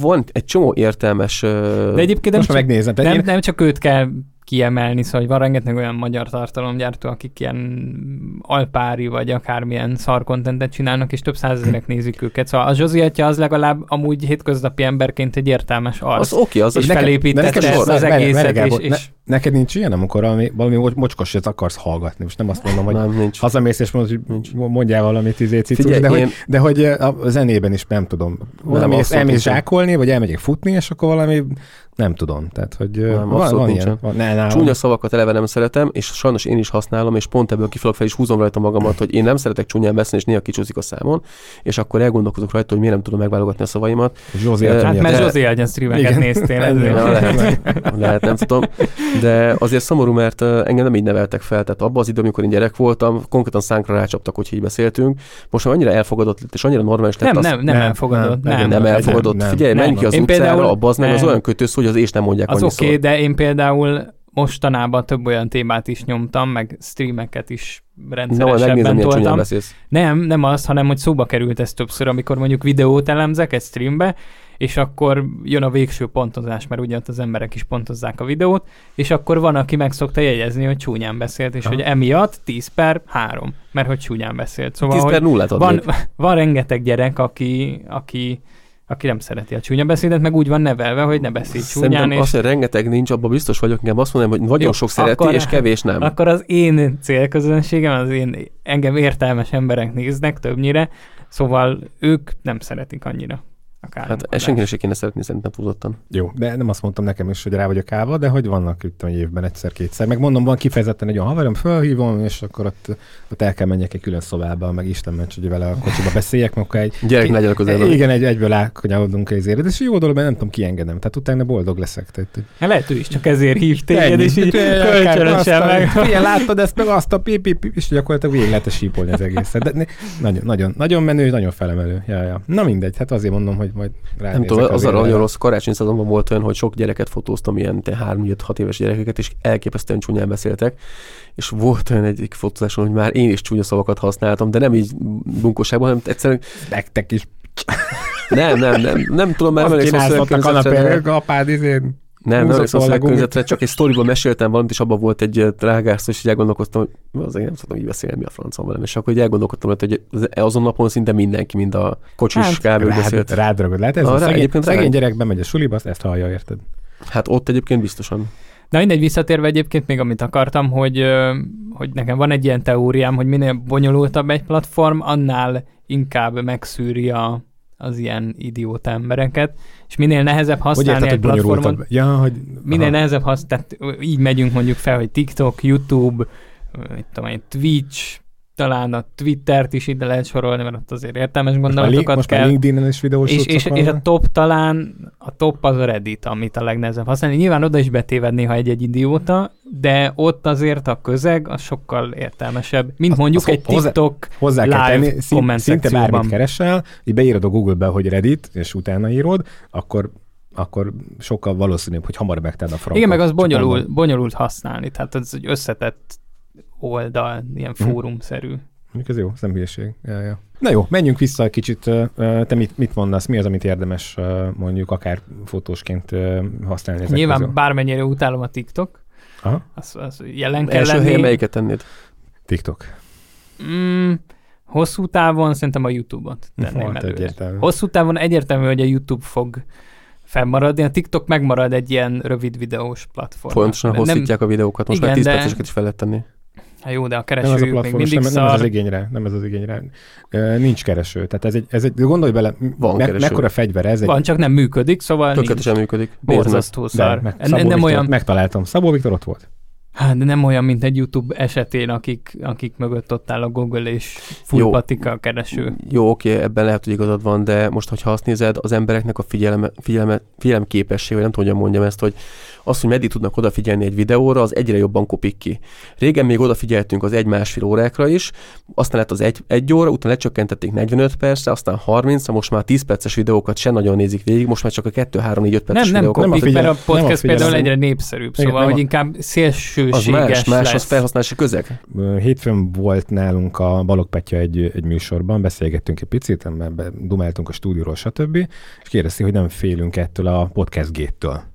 S2: van egy csomó értelmes
S1: De egyébként nem csak,
S3: megnézem.
S1: Nem,
S3: én,
S1: nem csak őt kell kiemelni, szóval hogy van rengeteg olyan magyar tartalomgyártó, akik ilyen alpári vagy akármilyen szarkontentet csinálnak, és több százezerek nézik őket. Szóval a Zsozi atya az legalább amúgy hétköznapi emberként egy értelmes arc.
S2: az oké, az,
S1: és felépítette ezt az egészet, és,
S3: ne-
S1: és
S3: Neked nincs ilyen, amikor valami, valami mo- mocskosat akarsz hallgatni. Most nem azt mondom, hogy
S2: nem, nincs.
S3: hazamész és mondod, hogy mondjál valamit izé, cicus,
S2: Figyelj,
S3: de, hogy,
S2: én-
S3: de hogy a zenében is nem tudom. Valami
S2: abszolút
S3: elmész zsákolni, vagy elmegyek futni, és akkor valami nem tudom. Tehát, hogy
S2: Nem,
S3: van, van ilyen. Van, ne, nálam.
S2: Csúnya szavakat eleve nem szeretem, és sajnos én is használom, és pont ebből kifelől fel is húzom rajta magamat, hogy én nem szeretek csúnyán beszélni, és néha kicsúszik a számon, és akkor elgondolkozok rajta, hogy miért nem tudom megválogatni a szavaimat.
S3: Zsózi
S2: Hát
S1: mert
S2: de-
S1: Zsozi agyan streameket néztél. Ezért.
S2: Lehet, lehet, nem tudom. De azért szomorú, mert engem nem így neveltek fel. Tehát abban az időben, amikor én gyerek voltam, konkrétan szánkra rácsaptak, hogy így beszéltünk. Most már annyira elfogadott lett, és annyira normális lett
S1: Nem,
S2: az,
S1: nem, nem,
S3: nem,
S1: elfogadott.
S3: nem,
S1: Nem,
S2: nem, elfogadott.
S3: nem,
S2: Figyelj,
S1: nem.
S2: menj ki az utcára,
S1: például-
S2: abba az meg az olyan kötőszó, hogy az és nem mondják
S1: Az oké, okay, de én például mostanában több olyan témát is nyomtam, meg streameket is rendszeresebben
S2: csúnyán
S1: toltam. Nem, nem az, hanem hogy szóba került ez többször, amikor mondjuk videót elemzek egy streambe, és akkor jön a végső pontozás, mert ugye ott az emberek is pontozzák a videót, és akkor van, aki meg szokta jegyezni, hogy csúnyán beszélt, és
S3: Aha.
S1: hogy emiatt 10 per 3, mert hogy csúnyán beszélt. Szóval,
S2: 10
S1: hogy
S2: per nullát
S1: van,
S2: adnék.
S1: van rengeteg gyerek, aki, aki aki nem szereti a csúnya beszédet, meg úgy van nevelve, hogy ne beszélj csúnyán.
S2: Szerintem
S1: És
S2: azt, hogy rengeteg nincs, abban biztos vagyok, inkább azt mondom, hogy nagyon
S1: Jó,
S2: sok szereti,
S1: akkor-
S2: és kevés nem.
S1: akkor az én célközönségem, az én engem értelmes emberek néznek többnyire, szóval ők nem szeretik annyira a
S2: Hát senkinek se kéne szeretni, szerintem tudottan.
S3: Jó, de nem azt mondtam nekem is, hogy rá vagyok állva, de hogy vannak itt egy évben egyszer-kétszer. Meg mondom, van kifejezetten egy olyan haverom, fölhívom, és akkor ott, ott el kell menjek egy külön szobába, meg Isten ments, hogy vele a kocsiba beszéljek, mert akkor egy,
S2: Gyerek legyen a közelben.
S3: igen, egy, egyből elkonyolodunk az élet, és jó dolog, mert nem tudom, kiengedem. Tehát utána boldog leszek. Tehát, hogy
S1: Hát lehet ő is csak ezért hív téged,
S3: ennyi.
S1: és így kölcsönösen meg.
S3: Figyelj, láttad ezt, meg azt a pi, pi, pi, és gyakorlatilag végig lehet sípolni az egészet. De ne- nagyon, nagyon, nagyon menő, nagyon felemelő. Ja, ja. Na mindegy, hát azért mondom, hogy majd
S2: Nem tudom, az arra nagyon rossz karácsony szezonban volt olyan, hogy sok gyereket fotóztam, ilyen 3-5-6 éves gyerekeket, és elképesztően csúnyán beszéltek. És volt olyan egyik fotózáson, hogy már én is csúnya szavakat használtam, de nem így bunkóságban, hanem egyszerűen
S3: Nektek is
S2: nem, nem, nem, nem tudom, mert emlékszem
S3: ott a kanapén, apád izén.
S2: Nem, nem emlékszem a
S3: volna
S2: szövegkörnyezetre, csak egy sztoriban meséltem valamit, és abban volt egy rágárszó, és így elgondolkoztam, hogy azért nem szoktam így beszélni, mi a francom velem, és akkor így elgondolkodtam, hogy az- azon napon szinte mindenki, mind a kocsis
S1: Hát,
S2: kb.
S3: Rád,
S2: beszélt.
S3: rádragod. Lehet, ez
S2: Ah,
S3: a
S2: rá-
S3: szegény,
S2: egyébként
S3: szegény gyerek bemegy a suliba, azt ezt hallja, érted?
S2: Hát ott egyébként biztosan.
S1: Na mindegy, visszatérve egyébként még amit akartam, hogy, hogy nekem van egy ilyen teóriám, hogy minél bonyolultabb egy platform, annál inkább megszűri a, az ilyen idióta embereket, és minél nehezebb használni egy platformot?
S3: Ja, hogy...
S1: minél
S3: aha.
S1: nehezebb használni, tehát így megyünk mondjuk fel, hogy TikTok, YouTube, mit tudom én, Twitch, talán a Twittert is ide lehet sorolni, mert ott azért értelmes
S3: Most
S1: gondolatokat
S3: most
S1: kell.
S3: LinkedIn-en is videós
S1: És, és, és a top talán, a top az a Reddit, amit a legnehezebb használni. Nyilván oda is betéved néha egy-egy idióta, de ott azért a közeg az sokkal értelmesebb, mint
S3: Az-
S1: mondjuk
S3: az
S1: egy
S3: hozzá-
S1: TikTok
S3: Hozzá kell
S1: live
S3: tenni, szín,
S1: komment
S3: szinte bármit keresel, így beírod a Google-be, hogy Reddit, és utána írod, akkor akkor sokkal valószínűbb, hogy hamar megtalálod a frankot.
S1: Igen, meg az bonyolult, bonyolult használni, tehát ez egy összetett oldal, ilyen
S3: Hm.
S1: fórumszerű.
S3: Mondjuk ez jó, ez nem hülyeség. Ja, ja. Na jó, menjünk vissza egy kicsit. Te mit, mit mondasz, mi az, amit érdemes mondjuk akár fotósként használni ezek
S1: Nyilván
S3: közül?
S1: bármennyire utálom a TikTok,
S3: Aha,
S1: az, az jelen kell
S2: Első helyen
S1: lenni.
S2: melyiket tennéd?
S3: TikTok.
S1: Mm, hosszú távon szerintem a YouTube-ot tenném
S3: Volt
S1: előre.
S3: egyértelmű.
S1: Hosszú távon egyértelmű, hogy a YouTube fog fennmaradni, a TikTok megmarad egy ilyen rövid videós platform. Nem-
S2: hosszítják a videókat, most
S1: Igen,
S2: már 10
S1: de-
S2: perceseket is fel lehet tenni.
S1: Hát jó, de a
S3: Nem az a
S1: keresőjük még
S3: platform,
S1: mindig
S3: nem, nem ez az igényre, nem ez az igényre. Nincs kereső. Tehát ez egy, ez egy gondolj bele,
S2: Van
S3: me,
S2: kereső.
S3: mekkora fegyver ez? Egy,
S1: Van, csak nem működik, szóval nincs.
S2: Tökéletesen működik. Nézd meg.
S1: Borzasztó
S3: de,
S1: szar.
S3: meg,
S1: Nem,
S3: Szabó
S1: nem
S3: Viktor,
S1: olyan,
S3: Megtaláltam. Szabó Viktor ott volt.
S1: hát de nem olyan, mint egy YouTube esetén, akik, akik mögött ott áll a Google és full
S2: Jó.
S1: patika a kereső.
S2: Jó, oké, ebben lehet, hogy igazad van, de most, hogyha azt nézed, az embereknek a figyelme, figyelme, figyelemképessége, vagy nem tudom, hogy mondjam ezt, hogy az, hogy meddig tudnak odafigyelni egy videóra, az egyre jobban kopik ki. Régen még odafigyeltünk az egy-másfél órákra is, aztán lett az egy, egy óra, utána lecsökkentették 45 percre, aztán 30 most már 10 perces videókat se nagyon nézik végig, most már csak a 2, 3, 4, 5 perces
S1: Nem, nem
S2: videókat.
S3: Nem a
S1: kopik,
S3: figyelem-
S1: mert a
S3: nem
S1: podcast
S3: figyelem.
S1: például egyre népszerűbb,
S3: Igen,
S1: szóval,
S3: nem
S1: hogy
S3: a-
S1: inkább
S2: az
S1: szélsőséges
S2: más, más
S1: lesz.
S2: az felhasználási közeg.
S3: Hétfőn volt nálunk a Balog Petya egy, egy műsorban, beszélgettünk egy picit, mert dumáltunk a stúdióról, stb. És kérdezte, hogy nem félünk ettől a podcast géttől.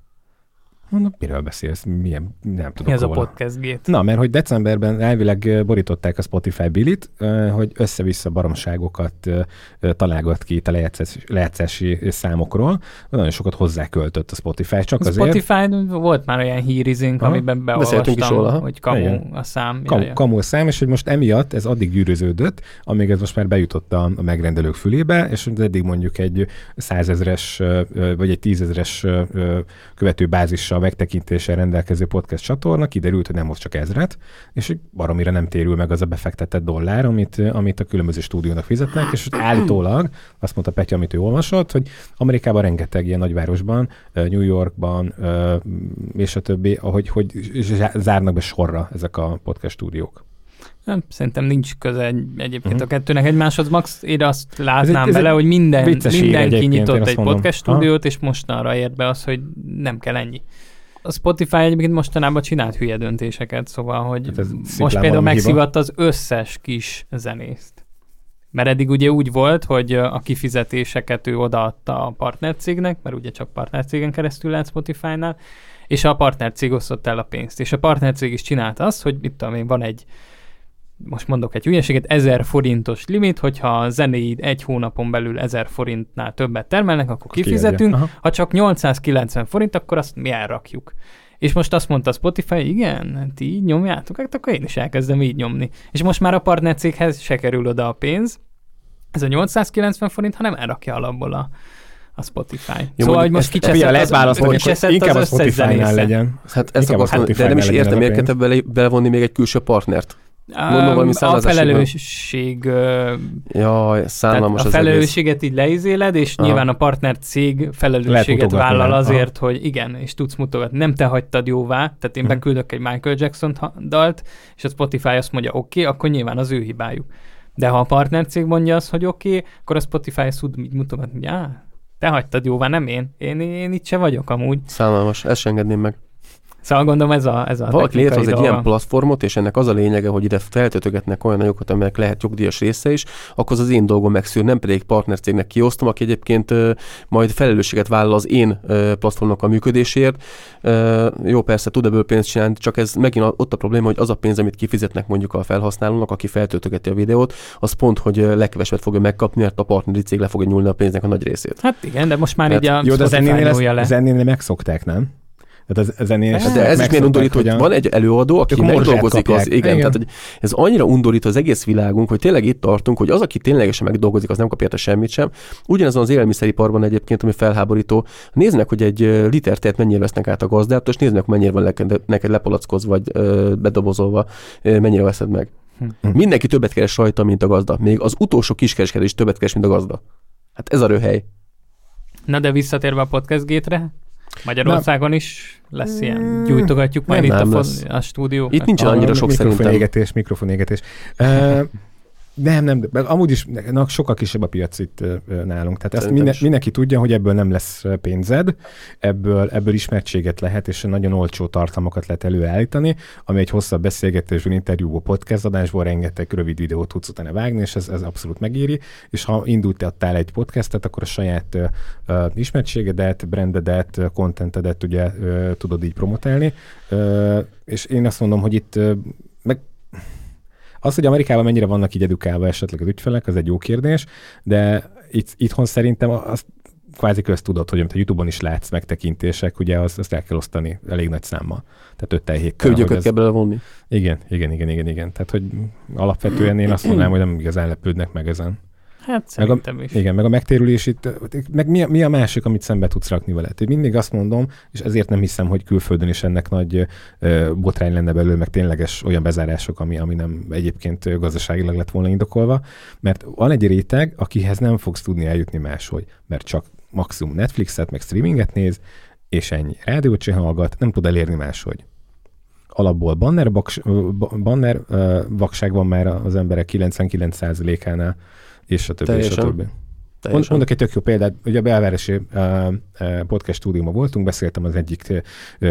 S3: Mondom, miről beszélsz? Milyen, nem tudok
S1: Mi ez a podcast gét?
S3: Na, mert hogy decemberben elvileg borították a Spotify bilit, ö, hogy össze-vissza baromságokat találgat ki itt a lejátszás- lejátszási számokról. Nagyon sokat hozzáköltött a Spotify, csak
S1: A
S3: azért.
S1: Spotify volt már olyan hírizénk,
S3: Aha.
S1: amiben
S2: is róla,
S1: beolvastam,
S2: ha?
S1: hogy kamu
S3: Igen.
S1: a szám.
S3: Kam,
S1: Ja, ja.
S3: kamul szám, és hogy most emiatt ez addig gyűröződött, amíg ez most már bejutott a, a megrendelők fülébe, és hogy eddig mondjuk egy százezres vagy egy tízezres ö, ö, követő bázissal megtekintéssel rendelkező podcast csatorna, kiderült, hogy nem hoz csak ezret, és baromira nem térül meg az a befektetett dollár, amit, amit a különböző stúdiónak fizetnek, és állítólag, azt mondta Petya, amit ő olvasott, hogy Amerikában rengeteg ilyen nagyvárosban, New Yorkban, és a többi, ahogy hogy zá- zárnak be sorra ezek a podcast stúdiók.
S1: Nem, szerintem nincs köze egy- egyébként
S3: Mhm.
S1: a kettőnek egymáshoz. Max, én azt látnám
S3: ez
S1: bele,
S3: egy
S1: hogy minden, mindenki nyitott egy
S3: mondom.
S1: podcast
S3: Ha?
S1: stúdiót, és mostanra ért be az, hogy nem kell ennyi. A Spotify egyébként mostanában csinált hülye döntéseket, szóval, hogy
S3: Hát
S1: most például
S3: valami
S1: megszivatt az összes kis zenészt. Mert eddig ugye úgy volt, hogy a kifizetéseket ő odaadta a partnercégnek, mert ugye csak partnercégen keresztül lehet Spotify-nál, és a partnercég osztott el a pénzt. És a partnercég is csinált azt, hogy mit tudom én, van egy most mondok egy hülyeséget, 1000 forintos limit, hogyha a zenéid egy hónapon belül 1000 forintnál többet termelnek, akkor kifizetünk, ha csak 890 forint, akkor azt mi elrakjuk. És most azt mondta Spotify, igen, ti így nyomjátok, hát akkor én is elkezdem így nyomni. És most már a partnercéghez se kerül oda a pénz, ez a 890 forint, hanem elrakja alapból a, a Spotify.
S3: Jó, szóval, hogy most kicseszett az, lehet válaszolni, hogy inkább a Spotify-nál legyen.
S2: Hát ezt akartam, de nem is értem, miért kell bele, belevonni még egy külső partnert.
S1: Mondom, valami a felelősség...
S2: Jaj, szánalmas
S1: A felelősséget így leizéled, és Aha. nyilván a partner cég felelősséget vállal azért, Aha. hogy igen, és tudsz mutogatni. Nem te hagytad jóvá, tehát én uh-huh. beküldök egy Michael Jackson dalt, és a Spotify azt mondja, oké, okay, akkor nyilván az ő hibájuk. De ha a partner cég mondja azt, hogy oké, okay, akkor a Spotify ezt tud mutogatni, hogy te hagytad jóvá, nem én. Én, én itt se vagyok amúgy.
S2: Szánalmas, ezt sem engedném meg.
S1: Szóval gondolom ez a, ez a
S2: Valaki létrehoz egy ilyen platformot, és ennek az a lényege, hogy ide feltöltögetnek olyan anyagokat, amelyek lehet jogdíjas része is, akkor az az én dolgom megszűr, nem pedig partnercégnek kiosztom, aki egyébként uh, majd felelősséget vállal az én uh, platformnak a működésért. Uh, jó, persze tud ebből pénzt csinálni, csak ez megint ott a probléma, hogy az a pénz, amit kifizetnek mondjuk a felhasználónak, aki feltöltögeti a videót, az pont, hogy legkevesebbet fogja megkapni, mert a partneri cég le fogja nyúlni a pénznek a nagy részét.
S1: Hát igen, de most már Tehát, így a
S3: jó, de az ennél megszokták, nem? Tehát az,
S2: zenés, hát, de ez is milyen undorító, hogy van egy előadó, aki megdolgozik az, igen, igen. Tehát, hogy ez annyira undorító az egész világunk, hogy tényleg itt tartunk, hogy az, aki ténylegesen megdolgozik, az nem kapja semmit sem. Ugyanazon az élelmiszeriparban egyébként, ami felháborító, néznek, hogy egy liter tejet mennyire vesznek át a gazdától, és néznek, mennyire van neked, neked lepalackozva, vagy ö, bedobozolva, ö, mennyire veszed meg. Hm. Mindenki többet keres rajta, mint a gazda. Még az utolsó kiskereskedő is többet keres, mint a gazda. Hát ez a röhely.
S1: Na de visszatérve a podcast gétre, Magyarországon is lesz ilyen? Gyújtogatjuk majd nem, itt nem a, a stúdió?
S2: Itt nincs annyira sok
S3: mikrofonégetés, mikrofonégetés. uh, nem, nem, de amúgy is na, sokkal kisebb a piac itt nálunk. Tehát ezt minden, mindenki tudja, hogy ebből nem lesz pénzed, ebből, ebből ismertséget lehet, és nagyon olcsó tartalmakat lehet előállítani, ami egy hosszabb beszélgetésből, interjúból, podcast adásból rengeteg rövid videót tudsz utána vágni, és ez, ez abszolút megéri. És ha indultál egy podcastet, akkor a saját uh, ismertségedet, brandedet, contentedet ugye uh, tudod így promotálni. Uh, és én azt mondom, hogy itt uh, az, hogy Amerikában mennyire vannak így edukálva esetleg az ügyfelek, az egy jó kérdés, de itt, itthon szerintem azt kvázi köztudott, hogy amit a YouTube-on is látsz megtekintések, ugye az, azt el kell osztani elég nagy számmal. Tehát öt héttel.
S2: Könyököt kell belevonni.
S3: Igen, igen, igen, igen, igen. Tehát, hogy alapvetően én azt mondanám, hogy nem igazán lepődnek meg ezen.
S1: Hát szerintem
S3: meg
S1: a, is.
S3: Igen, meg a megtérülés itt, meg mi a, mi a másik, amit szembe tudsz rakni vele? Én mindig azt mondom, és ezért nem hiszem, hogy külföldön is ennek nagy ö, botrány lenne belőle, meg tényleges olyan bezárások, ami, ami nem egyébként gazdaságilag lett volna indokolva, mert van egy réteg, akihez nem fogsz tudni eljutni máshogy, mert csak maximum Netflixet, meg streaminget néz, és ennyi. Rádiót se hallgat, nem tud elérni máshogy alapból banner, baks, banner vakság van már az emberek 99%-ánál, és a többi, Teljesen. és a többi. Teljesen. Mondok egy tök jó példát, ugye a belvárosi podcast stúdiumban voltunk, beszéltem az egyik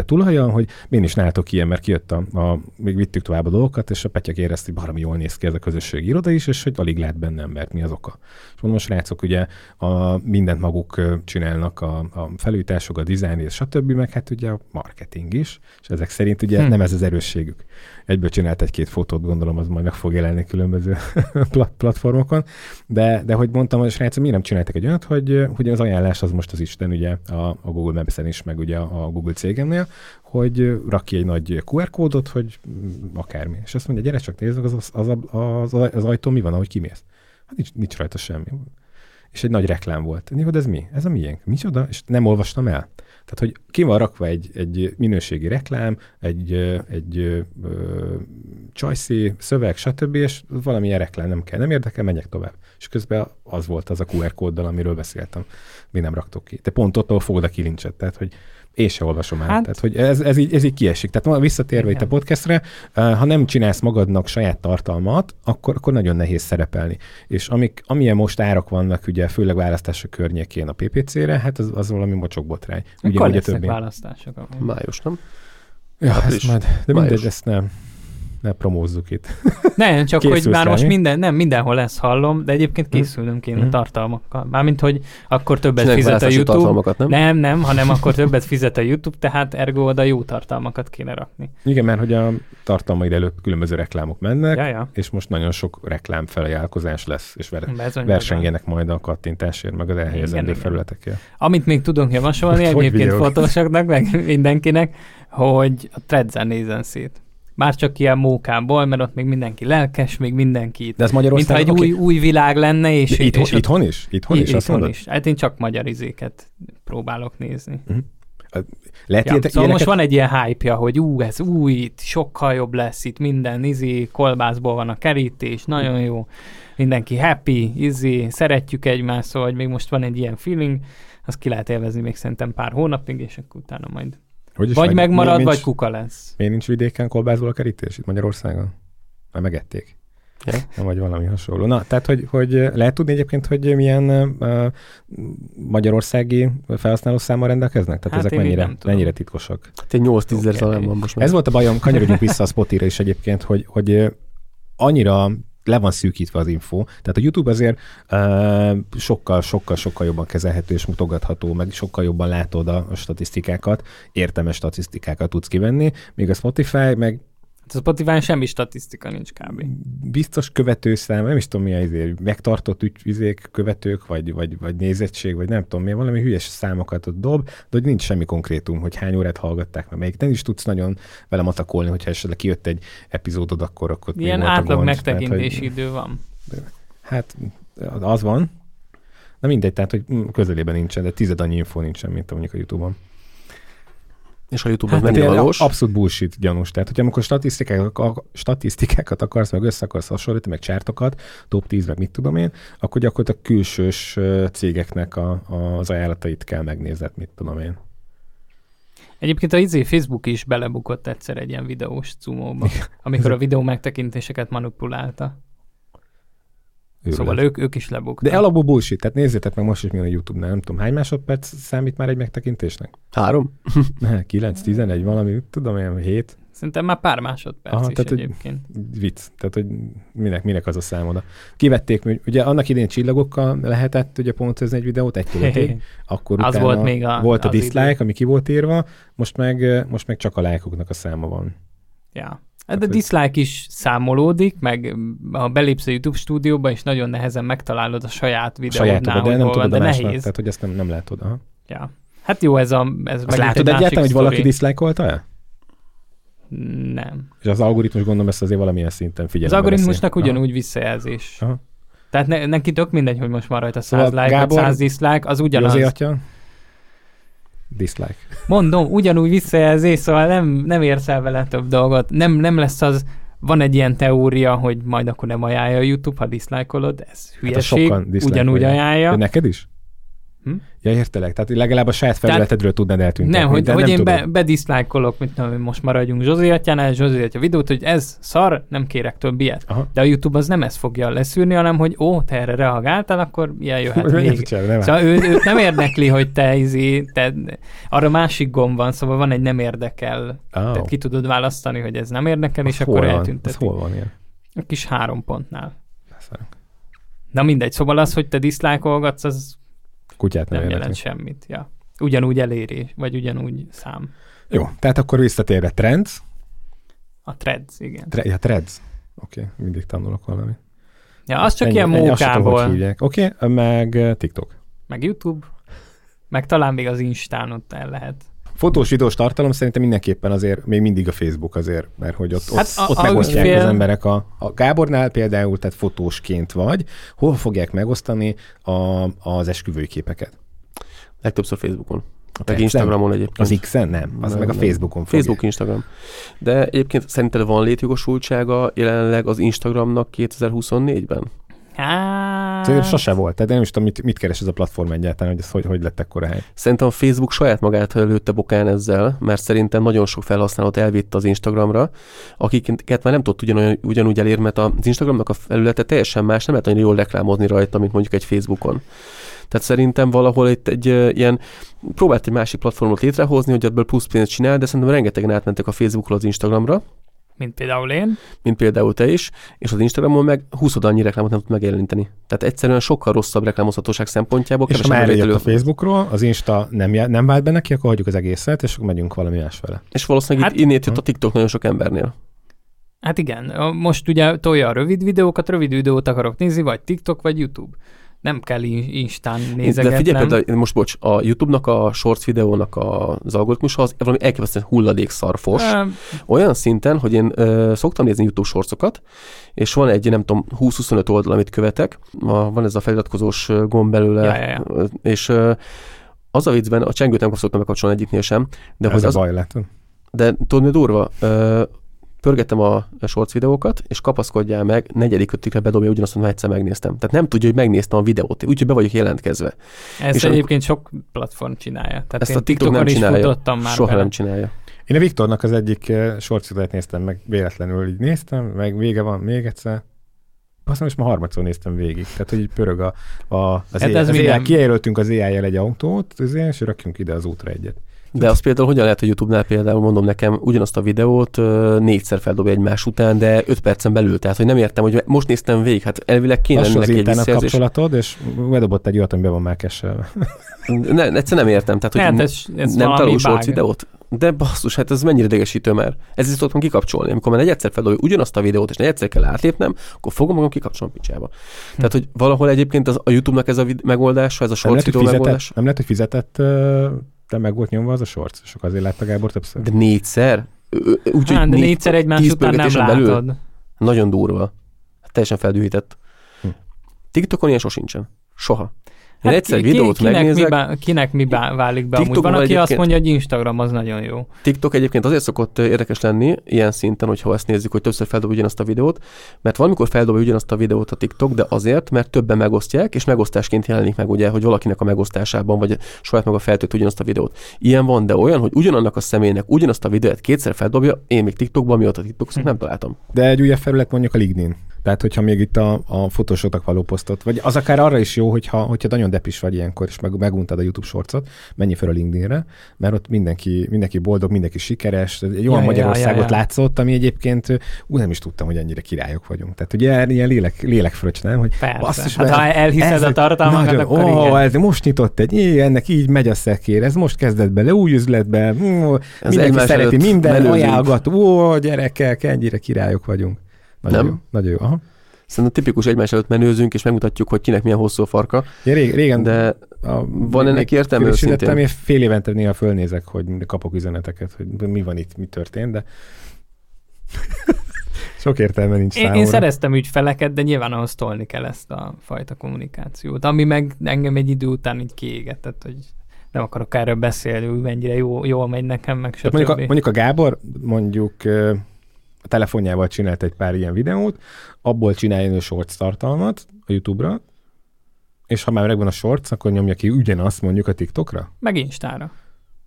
S3: tulajjal, hogy én is nálatok ilyen, mert kijött a, a, még vittük tovább a dolgokat, és a Petyek érezte, hogy baromi jól néz ki ez a közösségi iroda is, és hogy alig lehet benne embert, mi az oka. És mondom, srácok, ugye a, mindent maguk csinálnak, a, a felújítások, a dizájn, és stb., meg hát ugye a marketing is, és ezek szerint ugye hm. nem ez az erősségük egyből csinált egy-két fotót, gondolom az majd meg fog jelenni különböző [LAUGHS] platformokon. De, de hogy mondtam, hogy srácok, miért nem csináltak egy olyat, hogy, hogy az ajánlás az most az Isten ugye a, a Google Maps-en is, meg ugye a Google cégemnél, hogy rakj egy nagy QR kódot, hogy akármi. És azt mondja, gyere csak nézd, az, az, az, az, az ajtó mi van, ahogy kimész. Hát nincs, nincs rajta semmi. És egy nagy reklám volt. De ez mi? Ez a miénk. Micsoda? És nem olvastam el. Tehát, hogy ki van rakva egy, egy minőségi reklám, egy, egy ö, csajszé, szöveg, stb., és valamilyen reklám nem kell, nem érdekel, menjek tovább. És közben az volt az a QR kóddal, amiről beszéltem, mi nem raktok ki. Te pont ott, ahol fogod a kilincset, tehát, hogy én se olvasom hát, Tehát, hogy ez, ez, így, ez így kiesik. Tehát visszatérve igen. itt a podcastre, ha nem csinálsz magadnak saját tartalmat, akkor, akkor nagyon nehéz szerepelni. És amik, amilyen most árak vannak, ugye főleg választások környékén a PPC-re, hát az, az valami mocsokbotrány.
S1: Ugye, Akkor lesznek többi. választások.
S2: Május, nem?
S3: Ja, hát ezt majd, de mindegy, ezt nem. Ne promózzuk itt.
S1: Nem, csak
S3: Készülsz
S1: hogy már
S3: rá,
S1: most
S3: mi?
S1: minden, nem mindenhol ezt hallom, de egyébként készülnünk kéne
S3: Mhm.
S1: tartalmakkal. Mármint, hogy akkor többet
S2: Csináljuk
S1: fizet a YouTube.
S2: tartalmakat, nem?
S1: Nem, nem, hanem akkor többet fizet a YouTube, tehát ergo oda jó tartalmakat kéne rakni.
S3: Igen, mert hogy a tartalmaid előtt különböző reklámok mennek,
S1: Ja, ja.
S3: és most nagyon sok reklám felajánlkozás lesz, és ver-
S1: Bezony,
S3: versengenek majd a kattintásért, meg az elhelyezendő felületekért.
S1: Amit még tudunk javasolni egyébként fotósoknak, meg mindenkinek, hogy a Threads-en nézzen szét. Már csak ilyen mókából, mert ott még mindenki lelkes, még mindenki
S3: De ez
S1: mintha
S3: Magyarországon...
S1: egy
S3: oké.
S1: új, új világ lenne, és,
S3: Itthon,
S1: és
S3: itthon is? Itthon is?
S1: Itthon
S3: mondod?
S1: is. Hát én csak magyar izéket próbálok nézni.
S3: Lehet
S1: Ja,
S3: ilyetek-
S1: szóval most
S3: ilyeneket-
S1: van egy ilyen hype hogy ú, ez új, itt sokkal jobb lesz, itt minden izé, kolbászból van a kerítés, nagyon jó, mindenki happy, izé, szeretjük egymást, szóval hogy még most van egy ilyen feeling, azt ki lehet élvezni még szerintem pár hónapig, és akkor utána majd
S3: Hogy is
S1: vagy
S3: meg-
S1: megmarad,
S3: mi-
S1: vagy
S3: nincs-
S1: kuka lesz.
S3: Miért nincs vidéken kolbászból a kerítés itt Magyarországon? Már megették.
S2: Ja.
S3: Nem, vagy valami hasonló. Na, tehát, hogy, hogy lehet tudni egyébként, hogy milyen uh, magyarországi felhasználó számmal rendelkeznek? Tehát
S1: Hát
S3: ezek mennyire, mennyire titkosak?
S2: Hát egy 8-10 ezer
S1: Oké.
S2: talán van most már.
S3: Ez volt a bajom, kanyarodjunk vissza a Spotira is egyébként, hogy, hogy annyira le van szűkítve az info. Tehát a YouTube azért uh, sokkal, sokkal, sokkal jobban kezelhető és mutogatható, meg sokkal jobban látod a, a statisztikákat, értelmes statisztikákat tudsz kivenni, míg a Spotify meg
S1: Hát a Spotify semmi statisztika nincs kb.
S3: biztos követőszám, nem is tudom mi ezért, megtartott ügy, izék, követők, vagy, vagy, vagy nézettség, vagy nem tudom mi, valami hülyes számokat ott dob, de hogy nincs semmi konkrétum, hogy hány órát hallgatták meg, melyik nem is tudsz nagyon vele matakolni, hogyha esetleg kijött egy epizódod, akkor, akkor
S1: Ilyen átlag megtekintési idő van.
S3: hát az van, Na mindegy, tehát hogy közelében nincsen, de tized annyi info nincsen, mint mondjuk a YouTube-on.
S2: És a YouTube-on
S3: Hát,
S2: mennyire
S3: tényleg
S2: valós.
S3: Abszolút bullshit gyanús. Tehát, hogy amikor statisztikákat, statisztikákat akarsz, meg össze akarsz hasonlítani, meg csártokat, top 10, meg mit tudom én, akkor gyakorlatilag külsős cégeknek a, az ajánlatait kell megnézned, mit tudom én.
S1: Egyébként a izé Facebook is belebukott egyszer egy ilyen videós cumóba, amikor a videó megtekintéseket manipulálta.
S3: Őrület.
S1: Szóval ők, ők is lebuktak.
S3: De alapból bullshit, tehát nézzétek meg most is mi a YouTube-nál, nem tudom, hány másodperc számít már egy megtekintésnek?
S2: Három? [LAUGHS]
S3: 9, 11, valami, tudom én, 7,
S1: Szerintem már pár másodperc
S3: Aha,
S1: is
S3: tehát, hogy-
S1: egyébként.
S3: vicc. Tehát, hogy minek, minek az a szám oda. Kivették, hogy ugye annak idén csillagokkal lehetett ugye pontozni egy videót egy [LAUGHS] ötig, akkor
S1: Az
S3: utána
S1: volt még a-
S3: volt a dislike,
S1: idő.
S3: ami ki volt írva, most meg, most meg csak a lájkoknak a száma van.
S1: Ja. Hát
S3: hogy-
S1: dislike is számolódik, meg ha belépsz a YouTube stúdióba, és nagyon nehezen megtalálod a saját
S3: A
S1: videódnál,
S3: de nem
S1: van,
S3: tudod
S1: de
S3: a másnak,
S1: nehéz.
S3: tehát hogy ezt nem, nem látod. Aha.
S1: Ja. Hát jó, ez a... Ez
S3: Azt látod
S1: egy
S3: egyáltalán, hogy valaki dislike-olta el?
S1: Nem.
S3: És az algoritmus gondolom ezt azért valamilyen szinten
S1: Az
S3: figyelembe
S1: algoritmusnak
S3: veszi. Aha.
S1: ugyanúgy visszajelzés.
S3: Aha.
S1: Tehát ne, neki tök mindegy, hogy most van rajta 100
S3: Szóval
S1: like, vagy
S3: Gábor,
S1: 100 dislike, az ugyanaz.
S3: Józsi atya? Dislike.
S1: Mondom, ugyanúgy visszajelzés, szóval nem, nem érsz el vele több dolgot. Nem, nem lesz az, van egy ilyen teória, hogy majd akkor nem ajánlja a YouTube, ha diszlájkolod, ez
S3: Hát a
S1: hülyeség,
S3: sokan dislike-olják.
S1: ugyanúgy ajánlja.
S3: De neked is?
S1: Hm?
S3: Ja, értelek. Tehát legalább a saját felületedről tudnád eltüntetni.
S1: Nem, hogy,
S3: de
S1: hogy
S3: nem
S1: én
S3: tudod.
S1: be, bediszlájkolok, mit tudom, most maradjunk Zsozé atyánál, Zsozé atya videót, hogy ez szar, nem kérek több ilyet.
S3: Aha.
S1: De a YouTube az nem ezt fogja leszűrni, hanem hogy ó, te erre reagáltál, akkor ilyen jöhet [LAUGHS] még.
S3: csinálod, nem
S1: Szóval ő, őt nem érdekli, hogy te izé, te, arra másik gomb van, szóval van egy nem érdekel.
S3: Oh.
S1: Tehát ki tudod választani, hogy ez nem érdekel, és
S3: Az
S1: akkor
S3: hol van?
S1: Eltüntetik.
S3: hol van ilyen?
S1: A kis három pontnál.
S3: Beszarok.
S1: Na mindegy, szóval az, hogy te diszlájkolgatsz, az
S3: Kutyát nem,
S1: nem jelent semmit. Ja. Ugyanúgy elérés, vagy ugyanúgy szám.
S3: Jó, tehát akkor visszatérve Trends.
S1: A threads, igen.
S3: Tre- ja, Threads. Oké, okay, mindig tanulok valamit.
S1: Ja, az csak
S3: Ennyi-
S1: ilyen mókából.
S3: Oké, okay, meg eh, TikTok.
S1: meg YouTube, meg talán még az Instán ott el lehet.
S3: Fotós videós tartalom szerintem mindenképpen azért, még mindig a Facebook azért, mert hogy ott,
S1: Hát
S3: ott,
S1: a-
S3: ott
S1: a
S3: megosztják
S1: ügyfél-
S3: az emberek. A, a Gábornál például, tehát fotósként vagy, hol fogják megosztani a, az esküvői képeket?
S2: Legtöbbször Facebookon.
S3: A
S2: Meg? Instagramon egyébként.
S3: Az X-en? Nem, az
S2: Nem,
S3: meg a
S2: nem.
S3: Facebookon fogja.
S2: Facebook, Instagram. De egyébként szerinted van létjogosultsága jelenleg az Instagramnak 2024-ben?
S1: Hát...
S3: Szerintem sose volt, tehát én nem is tudom, mit, mit keres ez a platform egyáltalán, hogy ez hogy, hogy lett ekkora hely.
S2: Szerintem a Facebook saját magát lőtte bokán ezzel, mert szerintem nagyon sok felhasználót elvitt az Instagramra, akiket már nem tudott ugyanolyan, ugyanúgy elérni, mert az Instagramnak a felülete teljesen más, nem lehet annyira jól reklámozni rajta, mint mondjuk egy Facebookon. Tehát szerintem valahol itt egy uh, ilyen, próbált egy másik platformot létrehozni, hogy ebből plusz pénzt csinál, de szerintem rengetegen átmentek a Facebookról az Instagramra,
S1: Mint például én.
S2: mint például te is, és az Instagramon meg 20 annyi reklámot nem tud megjeleníteni. Tehát egyszerűen sokkal rosszabb reklámozhatóság szempontjából.
S3: És ha már a Facebookról, az Insta nem, já- nem vált be neki, akkor hagyjuk az egészet, és akkor megyünk valami más vele.
S2: És valószínűleg
S1: Hát-
S2: itt innét jött a TikTok nagyon sok embernél.
S1: Hát igen, most ugye tolja a rövid videókat, rövid videót akarok nézni, vagy TikTok, vagy YouTube. Nem kell in- Instán
S2: De
S1: nézegetnem.
S2: figyelj például, most bocs, a YouTube-nak a shorts videónak a, az algoritmusa az valami elképesztően hulladék szarfos.
S1: Ö,
S2: Olyan szinten, hogy én ö, szoktam nézni YouTube shortsokat, és van egy, nem tudom, 20-25 oldal, amit követek, a, van ez a feliratkozós gomb belőle,
S1: Ja, ja, ja.
S2: és ö, az a viccben, a csengőt nem szoktam megkapcsolni egyiknél sem, de,
S3: De
S2: hogy
S3: ez
S2: az,
S3: a baj lett.
S2: de tudod, mi durva? Ö, pörgettem a shorts videókat, és kapaszkodjál meg, negyedik ötödikre bedobja ugyanazt, amit már egyszer megnéztem. Tehát nem tudja, hogy megnéztem a videót, úgyhogy be vagyok jelentkezve.
S1: ezt
S2: És
S1: egyébként sok platform csinálja. Tehát
S2: Ezt
S1: én
S2: a TikTok nem
S1: is
S2: csinálja.
S1: futottam már
S2: Soha
S1: bele.
S2: nem csinálja.
S3: Én a Viktornak az egyik uh, shortszidát néztem meg, véletlenül így néztem, meg vége van még egyszer. Azt most már harmadszor néztem végig. Tehát, hogy így pörög a, a az,
S1: Hát ez
S3: az
S1: minden-
S3: AI, kijelöltünk az AI-jel egy autót, és rakjunk ide az útra egyet.
S2: De az például hogyan lehet a YouTube-nál például, mondom nekem, ugyanazt a videót négyszer feldobja egymás után, de öt percen belül. Tehát, hogy nem értem, hogy most néztem végig, hát elvileg kéne
S3: Lassú
S2: neki egy visszajelzés.
S3: kapcsolatod, és bedobott egy olyat, ami be van már cache [LAUGHS]
S2: Ne, egyszer nem értem, tehát, hogy
S1: Hát
S2: ne-
S1: ez, ez
S2: nem
S1: bug.
S2: videót. De basszus, hát ez mennyire idegesítő már. Ezért szoktam kikapcsolni. Amikor már egyszer feldobja ugyanazt a videót, és egyszer kell átlépnem, akkor fogom magam kikapcsolom picsába.
S1: Hm.
S2: Tehát, hogy valahol egyébként az, a YouTube-nak ez a vid- megoldása, ez a
S3: Nem
S2: shorts
S3: lehet, hogy
S2: videó
S3: fizetett,
S2: megoldás.
S3: nem lehet, hogy fizetett, ö, de meg volt nyomva az a shorts, és akkor azért látta Gábor többször.
S2: De négyszer? Úgyhogy
S1: Hát, de négyszer egymás után nem
S2: belül?
S1: látod.
S2: Nagyon durva. Teljesen feldühített.
S3: Hm.
S2: TikTokon ilyen sosincsen. Soha. Én
S1: Hát
S2: egyszer
S1: ki-
S2: videót
S1: kinek
S2: megnézek,
S1: Mi bá, kinek mi bá, válik be? Amúgy
S2: TikTokon
S1: van, aki azt mondja, hogy Instagram az nagyon jó.
S2: TikTok egyébként azért szokott érdekes lenni, ilyen szinten, hogyha ezt nézzük, hogy többször feldobja ugyanazt a videót, mert valamikor feldobja ugyanazt a videót a TikTok, de azért, mert többen megosztják, és megosztásként jelenik meg, ugye, hogy valakinek a megosztásában, vagy saját maga feltölt ugyanazt a videót. Ilyen van, de olyan, hogy ugyanannak a személynek ugyanazt a videót kétszer feldobja, én még TikTokban, mióta TikTok
S1: Hm.
S2: nem találtam.
S3: De egy újabb felület mondjuk a LinkedIn. Tehát, hogyha még itt a, a fotósoknak való posztot, vagy az akár arra is jó, hogyha, hogyha nagyon depis vagy ilyenkor, és meg, meguntad a YouTube shortsot, menj fel a LinkedInre, mert ott mindenki, mindenki boldog, mindenki sikeres, egy olyan
S1: Ja, ja,
S3: Magyarországot
S1: ja, ja.
S3: látszott, ami egyébként ú, nem is tudtam, hogy ennyire királyok vagyunk. Tehát ugye ilyen lélek, lélekfröccs, nem? Hogy
S1: Persze.
S3: basszus,
S1: hát,
S3: mert
S1: ha elhiszed
S3: ez
S1: a tartalmakat,
S3: nagyon,
S1: akkor
S3: ó,
S1: igen.
S3: ez most nyitott egy, így, ennek így megy a szekér, ez most kezdett bele új üzletbe, mm, mindenki szereti, minden ajánlgat, ó, gyerekek, ennyire királyok vagyunk. Nagyon
S2: Nem?
S3: jó, nagyon jó. Aha.
S2: Szerintem tipikus egymás előtt menőzünk, és megmutatjuk, hogy kinek milyen hosszú a farka,
S3: Ja, rég, régen
S2: de
S3: a,
S2: van ennek értelme őszintén?
S3: és fél évente néha fölnézek, hogy kapok üzeneteket, hogy mi van itt, mi történt, de [LAUGHS] sok értelme nincs
S1: Én,
S3: számomra.
S1: én szereztem ügyfeleket, de nyilván ahhoz tolni kell ezt a fajta kommunikációt, ami meg engem egy idő után így kiégetett, hogy nem akarok erről beszélni, hogy mennyire jó, jól megy nekem, meg
S3: Tehát mondjuk, a,
S1: stb.
S3: mondjuk a Gábor mondjuk a telefonjával csinált egy pár ilyen videót, abból csináljon ő shorts tartalmat a YouTube-ra, és ha már megvan a shorts, akkor nyomja ki ugyanazt mondjuk a TikTokra,
S1: Meg Instára.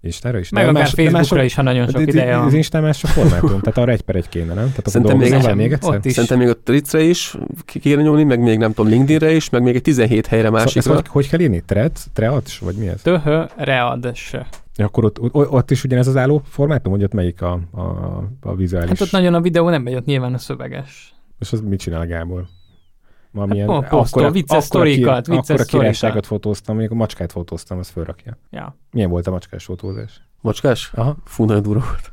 S3: Instára is.
S1: Meg akár
S3: más- de
S1: Facebookra
S3: mások-
S1: is, ha nagyon sok
S3: de- de-
S1: ideje
S3: Az
S1: van.
S3: Instán más a formátum, tehát arra egy per egy kéne, nem? Tehát
S2: Szerintem még
S3: vele még egyszer?
S1: Ott is.
S2: Szerintem még a Tricre is ki kéne nyomni, meg még nem tudom, LinkedInre is, meg még egy 17 helyre
S3: Szóval ezt
S2: másikra.
S3: hogy, hogy kell írni? Tred? Treads? Vagy mi ez?
S1: Töhö, read, se.
S3: Ja, akkor ott, ott, ott is ugyanez az álló formátum, hogy ott melyik a, a, a vizuális?
S1: Hát ott nagyon a videó nem megy, ott nyilván a szöveges.
S3: És az mit csinál Gábor? Valamilyen,
S1: Hát po- posztol vicces sztorikat, vicces
S3: Akkor a királyságot fotóztam, még a macskát fotóztam, azt fölrakja.
S1: Ja.
S3: Milyen volt a macskás fotózás?
S2: Macskás?
S3: Aha.
S2: Fú, nagyon durva volt.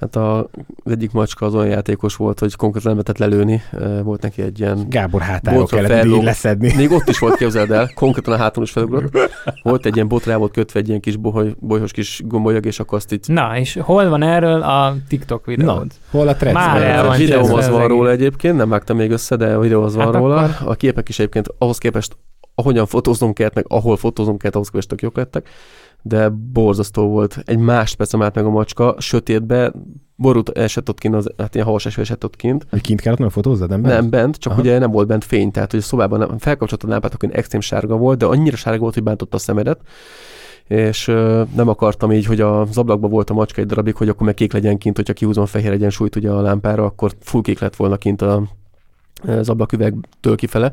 S2: Hát a, az egyik macska az olyan játékos volt, hogy konkrétan nem lehetett lelőni. Volt neki egy ilyen...
S3: Gábor hátáról kellett
S2: fellógott.
S3: leszedni.
S2: Még ott is volt, képzeld el, konkrétan a háton is felugrott. Volt egy ilyen botrá volt kötve egy ilyen kis boholy, bolyhos kis gombolyag, és akkor azt így...
S1: Na, és hol van erről a TikTok
S3: Na,
S1: videód?
S3: hol a Threads?
S1: Már el
S2: a
S1: van
S2: videóm az van róla egyébként, nem vágtam még össze, de a videó az van
S1: Hát
S2: róla.
S1: akkor-
S2: A képek is egyébként ahhoz képest, ahogyan fotóznom kellett, meg ahol fotóznom kellett, ahhoz képest tök jók lettek. De borzasztó volt. Egy másodperc állt meg a macska, sötétbe, borult esett ott kint, az, hát ilyen havas eső esett ott kint.
S3: Hogy kint kellett, mert fotózzad, nem?
S2: Nem bent, csak
S3: Aha.
S2: ugye nem volt bent fény, tehát hogy a szobában nem, felkapcsoltad a lámpát, akkor extrém sárga volt, de annyira sárga volt, hogy bántotta a szemedet, és ö, nem akartam így, hogy az ablakban volt a macska egy darabig, hogy akkor meg kék legyen kint, hogyha kihúzom fehér egyensúlyt ugye a lámpára, akkor full kék lett volna kint a, az ablaküvegtől kifele.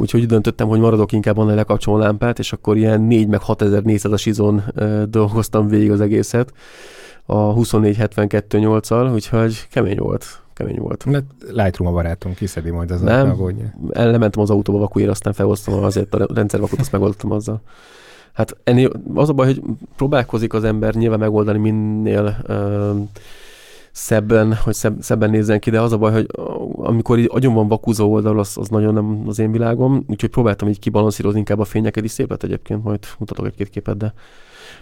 S2: Úgyhogy úgy döntöttem, hogy maradok inkább annál lekapcsolom a lámpát, és akkor ilyen 4 meg 6400 a izon ö, dolgoztam végig az egészet a 24-72-8-al, úgyhogy kemény volt. Kemény volt.
S3: Mert Lightroom a barátom, kiszedi majd az
S2: Nem. Elmentem az autóba vakuért, aztán felhoztam azért a rendszervakut, azt megoldottam azzal. Hát ennél az a baj, hogy próbálkozik az ember nyilván megoldani minél ö, szebben, hogy szebb, szebben nézzen ki, de az a baj, hogy amikor így agyon van vakúzó oldal, az, az nagyon nem az én világom, úgyhogy próbáltam így kibalanszírozni inkább a fényeket is, szép lett egyébként, majd mutatok egy-két képet, de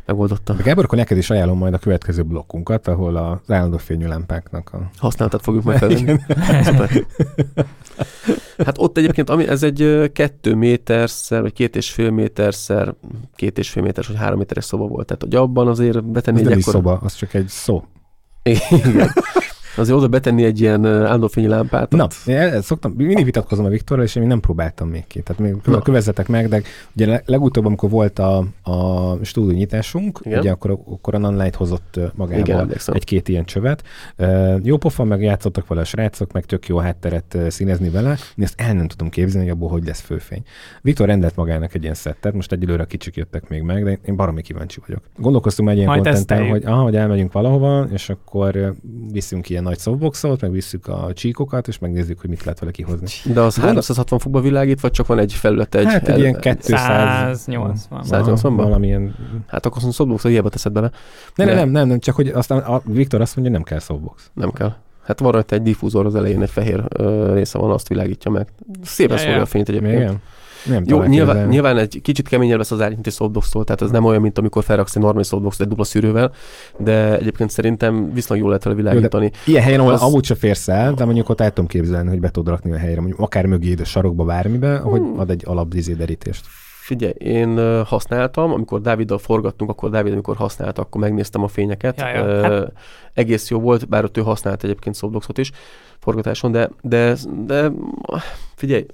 S2: megoldottam.
S3: Gábor, akkor neked is ajánlom majd a következő blokkunkat, ahol az állandó fényű lámpáknak a...
S2: Használtat fogjuk. [LAUGHS] Szuper. Hát ott egyébként, ami, ez egy kettő méterszer, vagy két és fél méterszer, két és fél méteres, vagy három méteres szoba volt. Tehát, hogy abban azért betenni
S3: Ez
S2: egy ekkora...
S3: szoba, az csak egy szó.
S2: Igen. Azért oda betenni egy ilyen állandófényi lámpát.
S3: Na, én szoktam, mindig vitatkozom a Viktorral, és én még nem próbáltam még ki. Tehát még
S2: Na.
S3: köve- kövezzetek meg, de ugye le- legutóbb, amikor volt a, a stúdió nyitásunk,
S2: Igen.
S3: ugye akkor, akkor a Nonlight hozott magával egy-két ilyen csövet. Jó pofa, meg játszottak vele a srácok, meg tök jó hátteret színezni vele. Én ezt el nem tudom képzelni, hogy abból hogy lesz főfény. Viktor rendelt magának egy ilyen szettet, most egyelőre kicsik jöttek még meg, de én baromi kíváncsi vagyok. Gondolkoztunk egy ilyen kontenten, hogy, aha, hogy elmegyünk valahova, és akkor viszünk ilyen nagy softboxot, meg visszük a csíkokat, és megnézzük, hogy mit lehet vele kihozni.
S2: De az
S3: Gondol-
S2: 360 fokba világít, vagy csak van egy felület? Egy,
S3: hát egy ilyen 200...
S1: 180.
S2: 180 -ba?
S3: Valamilyen...
S2: Hát akkor azt mondom, hiába teszed bele.
S3: Nem,
S2: De-
S3: nem, nem, nem, csak hogy aztán a Viktor azt mondja, nem kell softbox.
S2: Nem kell. Hát van rajta egy diffúzor az elején, egy fehér ö, része van, azt világítja meg. Szépen
S1: Ja,
S2: szórja
S1: ja.
S2: a fényt egyébként.
S3: Igen? Nem
S2: Jó, nyilván, nyilván egy kicsit keményebb lesz az árny, mint egy softbox-tól, tehát ez nem olyan, mint amikor felraksz egy normális softbox egy dupla szűrővel, de egyébként szerintem viszonylag jól lehet vele világítani.
S3: Ilyen helyen, ahol
S2: Az-
S3: amúgy se férsz el, de mondjuk ott el tudom képzelni, hogy be tudod rakni a helyre, mondjuk akár mögé, a sarokba, bármibe, hogy
S2: Hmm.
S3: ad egy alapdizé derítést.
S2: Figyelj, én használtam, amikor Dáviddal forgattunk, akkor Dávid, amikor használta, akkor megnéztem a fényeket.
S1: Ja, ja, hát-
S2: Egész jó volt, bár ott ő használt egyébként softboxot is forgatáson, de, de, de figyelj,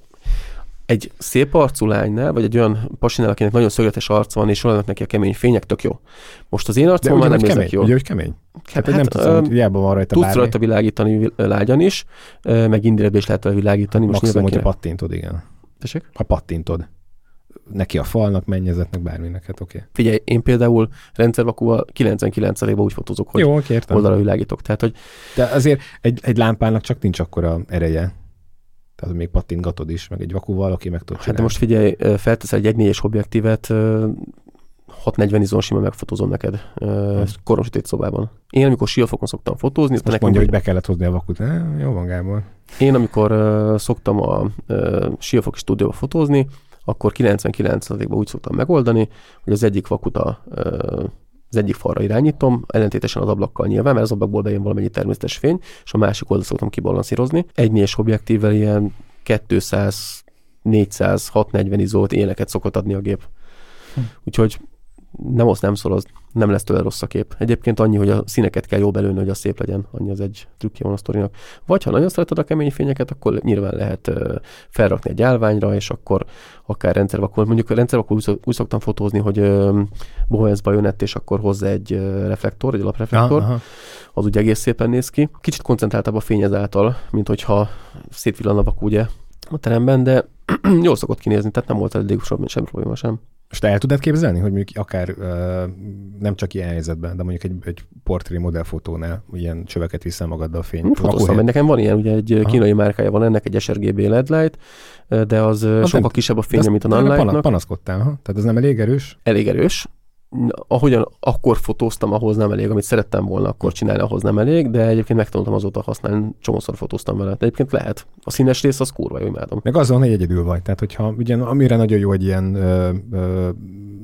S2: egy szép arcú lánynál, vagy egy olyan pasinál, akinek nagyon szögletes arca van, és vannak neki a kemény fények, tök jó. Most az én
S3: ugye,
S2: már nem
S3: kemény,
S2: nézek jól.
S3: ugye, hogy kemény? Hát, nem
S2: hát,
S3: tudom,
S2: ö,
S3: hogy hiába van rajta
S2: Tudsz
S3: bármi.
S2: rajta világítani vil- lágyan is, meg indiretbe is lehet vele világítani. Most
S3: Maximum, hogyha pattintod, igen.
S2: Tessék?
S3: Ha pattintod. Neki a falnak, mennyezetnek, bárminek, hát oké. Okay.
S2: Figyelj, én például rendszervakúval 99%-ban úgy fotózok, hogy
S3: Jó, oké,
S2: oldalra világítok. Tehát, hogy
S3: De azért egy, egy lámpának csak nincs akkora ereje. Tehát még pattintgatod is, meg egy vakúval, aki meg tud
S2: Hát de most figyelj, felteszel egy 1.4-es objektívet, ö, 640 izon simán megfotózom neked
S3: Hmm.
S2: koronsötét szobában. Én, amikor siófokon szoktam fotózni,
S3: most
S2: nekem
S3: mondja, hogy be kellett hozni a vakut. Eh, jó van, Gábor.
S2: én amikor uh, szoktam a uh, siófoki stúdióba fotózni, akkor 99%-ban úgy szoktam megoldani, hogy az egyik vakut a, uh, az egyik falra irányítom, ellentétesen az ablakkal nyilván, mert az ablakból bejön valamennyi természetes fény, és a másik oldalt szoktam kibalanszírozni. Egy négyes objektívvel ilyen 200, 400, 640 izót éleket szokott adni a gép.
S1: Hm.
S2: Úgyhogy nem az nem szoroz, nem lesz tőle rossz a kép. Egyébként annyi, hogy a színeket kell jól belőni, hogy az szép legyen, annyi az egy trükkje van a sztorinak. Vagy ha nagyon szereted a kemény fényeket, akkor nyilván lehet felrakni egy állványra, és akkor akár rendszervakul, mondjuk a rendszervakul úgy, szok- úgy szoktam fotózni, hogy Bowens bajonett, és akkor hozzá egy reflektor, egy alapreflektor,
S3: Aha, aha.
S2: az úgy egész szépen néz ki. Kicsit koncentráltabb a fény ezáltal, mint hogyha szétvillan a vakú ugye a teremben, de [CLEARS THROAT] jól szokott kinézni, tehát nem volt eddig sem, sem probléma sem.
S3: Te el tudod képzelni, hogy mondjuk akár nem csak ilyen helyzetben, de mondjuk egy, egy portré modellfotónál ilyen csöveket viszel magaddal a fény.
S2: Hm, Fotóztam, mert nekem van ilyen, ugye egy
S3: Aha.
S2: kínai márkája van ennek, egy sRGB LED light, de az, az sokkal
S3: nem-
S2: kisebb a fénye,
S3: azt
S2: mint a
S3: pana- Panaszkodtál, ha? Tehát ez nem elég erős?
S2: Elég erős. Ahogyan akkor fotóztam, ahhoz nem elég, amit szerettem volna akkor csinálni, ahhoz nem elég, de egyébként megtanultam azóta használni, csomószor fotóztam vele. De egyébként lehet. A színes rész az kurva jó, imádom.
S3: Meg azon, hogy egyedül vagy. Tehát, hogyha ugyan, amire nagyon jó egy ilyen ö, ö,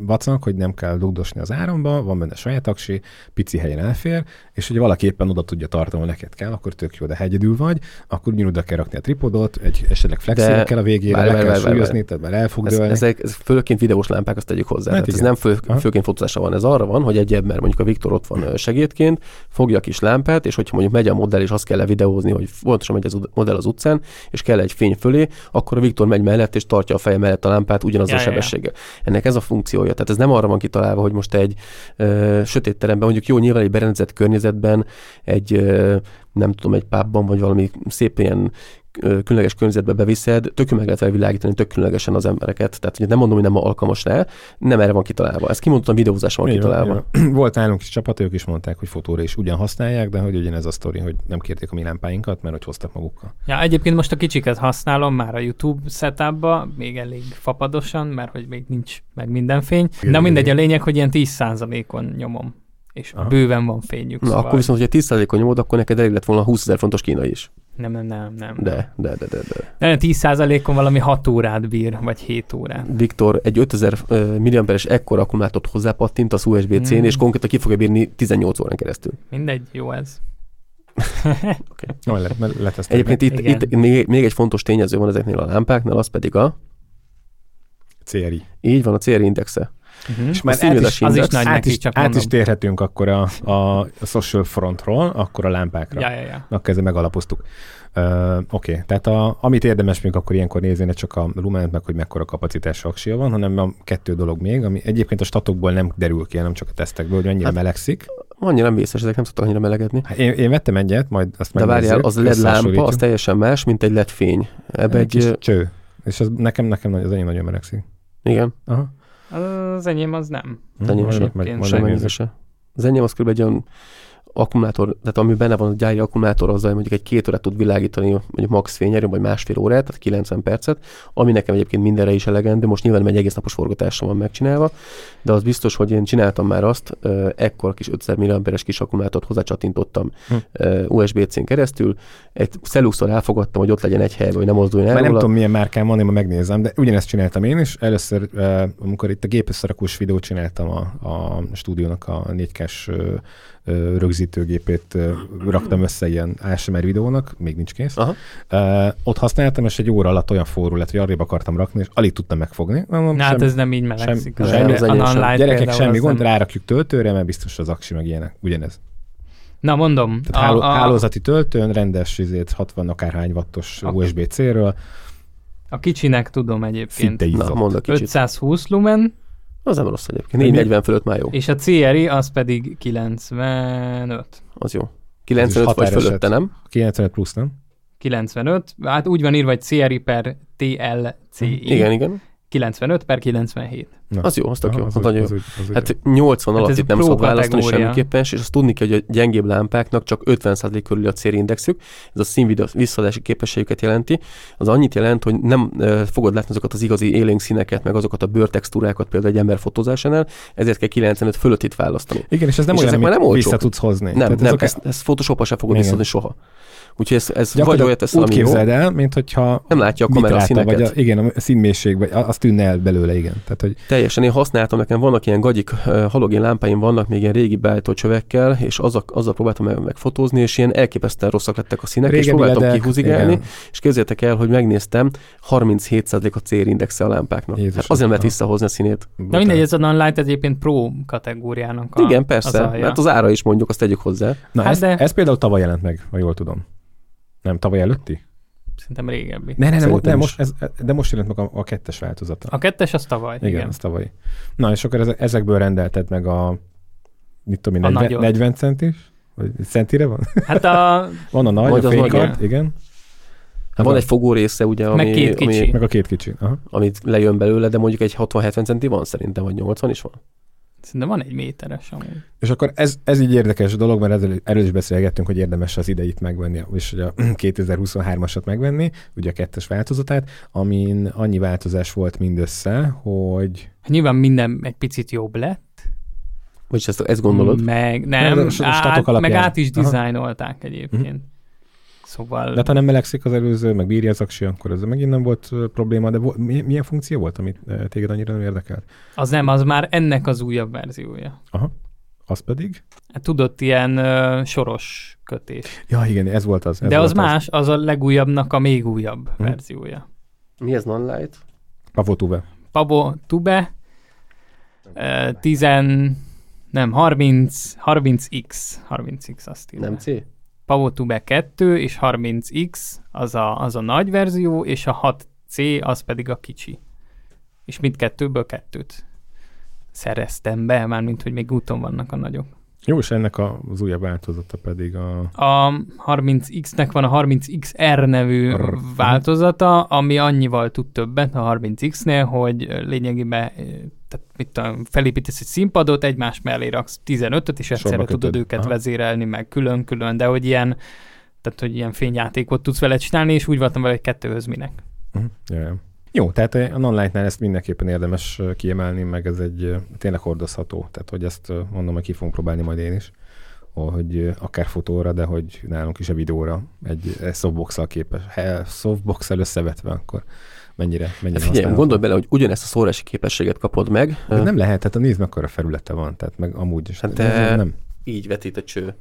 S3: vacnak, hogy nem kell dugdosni az áramba, van benne saját aksi, pici helyen elfér, és hogy valaki éppen oda tudja tartani, neked kell, akkor tök jó, de ha egyedül vagy, akkor ugyanúgy oda kell rakni a tripodot, egy esetleg flexelni kell a végére,
S2: várj,
S3: le
S2: várj,
S3: kell
S2: várj,
S3: súlyozni, tehát már el fog
S2: Ez,
S3: dőlni.
S2: ezek, ez főként videós lámpák, azt tegyük hozzá.
S3: Hát
S2: Hát ez nem fő,
S3: Aha.
S2: főként fotózásra van, ez arra van, hogy egyebb, mert mondjuk a Viktor ott van segédként, fogja a kis lámpát, és hogyha mondjuk megy a modell, és azt kell levideózni, hogy pontosan megy az ud- modell az utcán, és kell egy fény fölé, akkor a Viktor megy mellett, és tartja a feje mellett a lámpát ugyanazzal
S1: Ja,
S2: a
S1: ja, ja.
S2: sebességgel. Ennek ez a funkciója. Tehát ez nem arra van kitalálva, hogy most egy ö, sötét teremben, mondjuk jó, nyilván egy berendezett környezetben, egy ö, nem tudom, egy pubban, vagy valami szép ilyen különleges környezetbe beviszed, tök meg lehet világítani, tök különlegesen az embereket. Tehát ugye nem mondom, hogy nem alkalmas rá, nem erre van kitalálva. Ez kimondottan videózásra van kitalálva.
S3: van. [CLEARS THROAT] Volt nálunk is csapat, ők is mondták, hogy fotóra is ugyan használják, de hogy ugyanez a sztori, hogy nem kérték a mi lámpáinkat, mert hogy hoztak magukkal.
S1: Ja, egyébként most a kicsiket használom már a YouTube setupba, még elég fapadosan, mert hogy még nincs meg minden fény. De mindegy, a lényeg, hogy ilyen 10%-on nyomom. És
S3: Aha.
S1: bőven van fényük.
S2: Na,
S1: szóval
S2: akkor viszont, hogyha 10%-on nyomod, akkor neked elég lett volna 20 ezer fontos kínai is.
S1: Nem, nem, nem, nem.
S2: De, de, de, de, de.
S1: Nem, 10%-on valami 6 órát bír, vagy 7 órát.
S2: Viktor egy 5000 milliamperes ekkora akkumulátort hozzápattint az USB-C-n,
S1: Mm.
S2: és konkrétan ki fogja bírni 18 órán keresztül.
S1: Mindegy, jó ez. [LAUGHS]
S3: No, le, le, letesztelgetni.
S2: Egyébként itt,
S1: Igen.
S2: itt még, még egy fontos tényező van ezeknél a lámpáknál, az pedig a,
S3: CRI.
S2: így van a CR indexe.
S1: Uh-huh.
S3: És már át is,
S1: az is nagy
S3: át is,
S1: csak
S3: át
S1: mondom.
S3: is térhetünk akkor a, a, a social frontról, akkor a lámpákra.
S1: Ja, ja, ja.
S3: Akkor ezzel megalapoztuk. Uh, Oké, okay. tehát a, amit érdemes még akkor ilyenkor nézni, ne csak a lument, meg hogy mekkora kapacitás aksia van, hanem a kettő dolog még, ami egyébként a statokból nem derül ki, hanem csak a tesztekből, hogy mennyire
S2: Hát,
S3: melegszik.
S2: Annyira nem vészes, ezek nem szoktak annyira melegedni.
S3: Hát én, én vettem egyet, majd azt
S2: De várjál, az LED lámpa, az teljesen más, mint egy LED fény. Ebbe
S3: egy
S2: egy,
S3: kis cső. És az nekem, nekem az enyém nagyon melegszik.
S2: igen,
S3: Aha.
S1: Az enyém az nem.
S3: Hm,
S2: enyém
S3: majd-
S2: sem.
S3: majd- majd
S1: Sem
S3: megnézzük.
S2: semmi Akkumulátor, tehát ami benne van a gyári akkumulátor, azzal mondjuk egy két órát tud világítani, mondjuk max fényerő, vagy másfél órát, tehát 90 percet, ami nekem egyébként mindenre is elegendő, most nyilván egy egész napos forgatásom van megcsinálva, de az biztos, hogy én csináltam már azt, ekkor kis 5000 mAh-es kis akkumulátort hozzácsatintottam
S3: Hm.
S2: USB-C-n keresztül, egy szellusztal elfogadtam, hogy ott legyen egy helyben, hogy nem mozduljon el
S3: Már nem tudom, milyen márkám van, én ma megnézem, de ugyanezt csináltam én is. Először, amikor itt a gépösszerakós videót csináltam a, a stúdiónak a 4K-s ö, ö, rögzítőgépét raktam össze ilyen ASMR videónak, még nincs kész.
S2: Aha.
S3: Uh, ott használtam, és egy óra alatt olyan forró lett, hogy arrébb akartam rakni, és alig tudtam megfogni. Mondom,
S1: Na, hát
S3: semmi-
S1: ez nem így melegszik.
S3: sem-
S1: az
S3: semmi-
S1: a
S2: az enyém sem.
S1: non-light
S3: Gyerekek, semmi gond,
S1: nem-
S3: rárakjuk töltőre, mert biztos az aksi meg ilyenek. Ugyanez.
S1: Na mondom,
S3: Tehát háló, hálózati töltőn, rendes izét, 60 akárhány wattos
S1: A-
S3: USB-C-ről,
S1: a kicsinek tudom egyébként.
S3: szinte
S2: Na, mondd a kicsit.
S1: 520 lumen,
S2: Az nem rossz egyébként. 440 fölött már jó.
S1: és a CRI az pedig 95.
S2: Az jó. 95 vagy fölötte, nem?
S3: 95 plusz, nem?
S1: 95, hát úgy van írva, hogy CRI per TLCI.
S2: Igen, igen.
S1: 95 per 97.
S3: Na.
S2: Az jó, az tök
S3: Aha,
S2: jó.
S3: az
S2: Az nagyon jó.
S3: az az
S2: Hát 80
S1: Hát
S2: alatt
S1: ez
S2: itt nem szabad választani semmiképpen, és azt tudni kell, hogy a gyengébb lámpáknak csak 50% körül a célindexük, ez a színvideo visszaadási képességüket jelenti. Az annyit jelent, hogy nem e, fogod látni azokat az igazi élénk színeket, meg azokat a bőrtextúrákat például egy ember fotózásánál, ezért kell 95 fölött itt választani.
S3: Igen, és ez nem
S2: És
S3: olyan,
S2: ezek
S3: amit
S2: nem
S3: vissza tudsz hozni.
S2: Nem,
S3: Tehát
S2: nem,
S3: azok-
S2: ezt, ezt Photoshop-a sem fogod
S3: Igen.
S2: visszadni soha. Úgyhogy ez, ez vagy olyat teszel,
S3: úgy
S2: ami jó,
S3: képzeld el, mint hogyha
S2: nem látja a kamera a színeket.
S3: vagy a, igen, a színmélység, vagy az tűnne el belőle, igen. Tehát, hogy
S2: Teljesen, én használtam, nekem vannak ilyen gagyik halogén lámpáim vannak még ilyen régi beállító csövekkel, és azzal, azzal próbáltam meg, megfotózni, és ilyen elképesztően rosszak lettek a színek, és
S3: régebbi
S2: próbáltam
S3: ledek,
S2: kihúzigálni,
S3: igen.
S2: és képzeljétek el, hogy megnéztem, 37% a cérindexe a lámpáknak.
S3: Jézus,
S2: hát azért nem lehet visszahozni a színét.
S1: Na mindegy, ez a non-light egyébként pro kategóriának a,
S2: Igen, persze,
S1: az alja.
S2: mert az ára is mondjuk, azt tegyük hozzá.
S3: Na,
S1: Hát
S3: ez,
S1: de-
S3: ez például tavaly jelent meg, ha jól tudom. Nem, tavaly előtti?
S1: Szerintem régebbi.
S3: Ne, ne, ne, mo- ne most, ez, de most jelent meg a, a kettes változata.
S1: A kettes az tavaly.
S3: igen,
S1: Igen.
S3: az tavaly. Na, és akkor ezek, ezekből rendelted meg a, mit tudom én,
S1: A
S3: 40,
S1: nagyot.
S3: 40 centis? Vagy centire van?
S1: Hát a, [LAUGHS]
S3: Van a nagy,
S2: Vagy
S3: a fénykart, igen.
S2: Hát van egy fogó része, ugye, ami,
S1: Meg két kicsi.
S2: ami,
S3: Meg a két kicsi. Aha.
S2: amit lejön belőle, de mondjuk egy 60-70 centi van szerintem, vagy 80 is van.
S1: Szerintem van egy méteres amúgy.
S3: És akkor ez, ez így érdekes dolog, mert ezzel, erről is beszélgettünk, hogy érdemes az ideit megvenni, és hogy a [CLEARS THROAT] 2023-asat megvenni, ugye a kettes változatát, amin annyi változás volt mindössze, hogy
S1: Hát nyilván minden egy picit jobb lett.
S2: Vagyis ezt, ezt gondolod?
S1: Meg
S3: Nem,
S1: nem, át, meg át is dizájnolták egyébként. Szóval
S3: de hát ha nem melegszik az előző, meg bírja az aksi, akkor ez megint nem volt ö, probléma, de vo- mi- milyen funkció volt, amit ö, téged annyira nem érdekelt?
S1: az nem, az már ennek az újabb verziója.
S3: Aha. Az pedig?
S1: Hát tudott ilyen uh, soros kötés.
S3: Ja, igen, ez volt az. Ez
S1: De az
S3: volt
S1: más, az a legújabbnak a még újabb
S3: Hm.
S1: verziója.
S2: Mi ez non-light?
S1: Pabo Tube, uh, 10, nem, 30, 30X, 30X azt írja.
S2: Nem C?
S1: Pavo Tube 2 és 30X az a, az a nagy verzió, és a 6C az pedig a kicsi. És mindkettőből kettőt szereztem be, mármint hogy még úton vannak a nagyok.
S3: Jó, és ennek az újabb változata pedig a...
S1: A 30X-nek van a 30XR nevű
S3: Rr.
S1: változata, ami annyival tud többet a 30X-nél, hogy lényegében eh, tehát mit tudom, felépítesz egy színpadot, egymás mellé raksz 15-öt, és egyszerre tudod őket
S3: Aha.
S1: vezérelni, meg külön-külön, de hogy ilyen, tehát hogy ilyen fényjátékot tudsz vele csinálni, és úgy voltam vele, hogy kettőhöz minek.
S3: Uh-huh. Ja, ja. Jó, tehát a non-light-nál ezt mindenképpen érdemes ö, kiemelni, meg ez egy ö, tényleg hordozható. Tehát, hogy ezt mondom, hogy ki fogunk próbálni majd én is, hogy akár fotóra, de hogy nálunk is a videóra egy, softbox-al képes, he, softbox-al összevetve, akkor mennyire, mennyire
S2: Hát figyelj, gondolj bele, hogy ugyanezt a szórási képességet kapod meg,
S3: De nem lehet, tehát nézd mekkora felülete van, tehát meg amúgy is.
S2: Hát de-
S3: nem.
S2: így vetít a cső.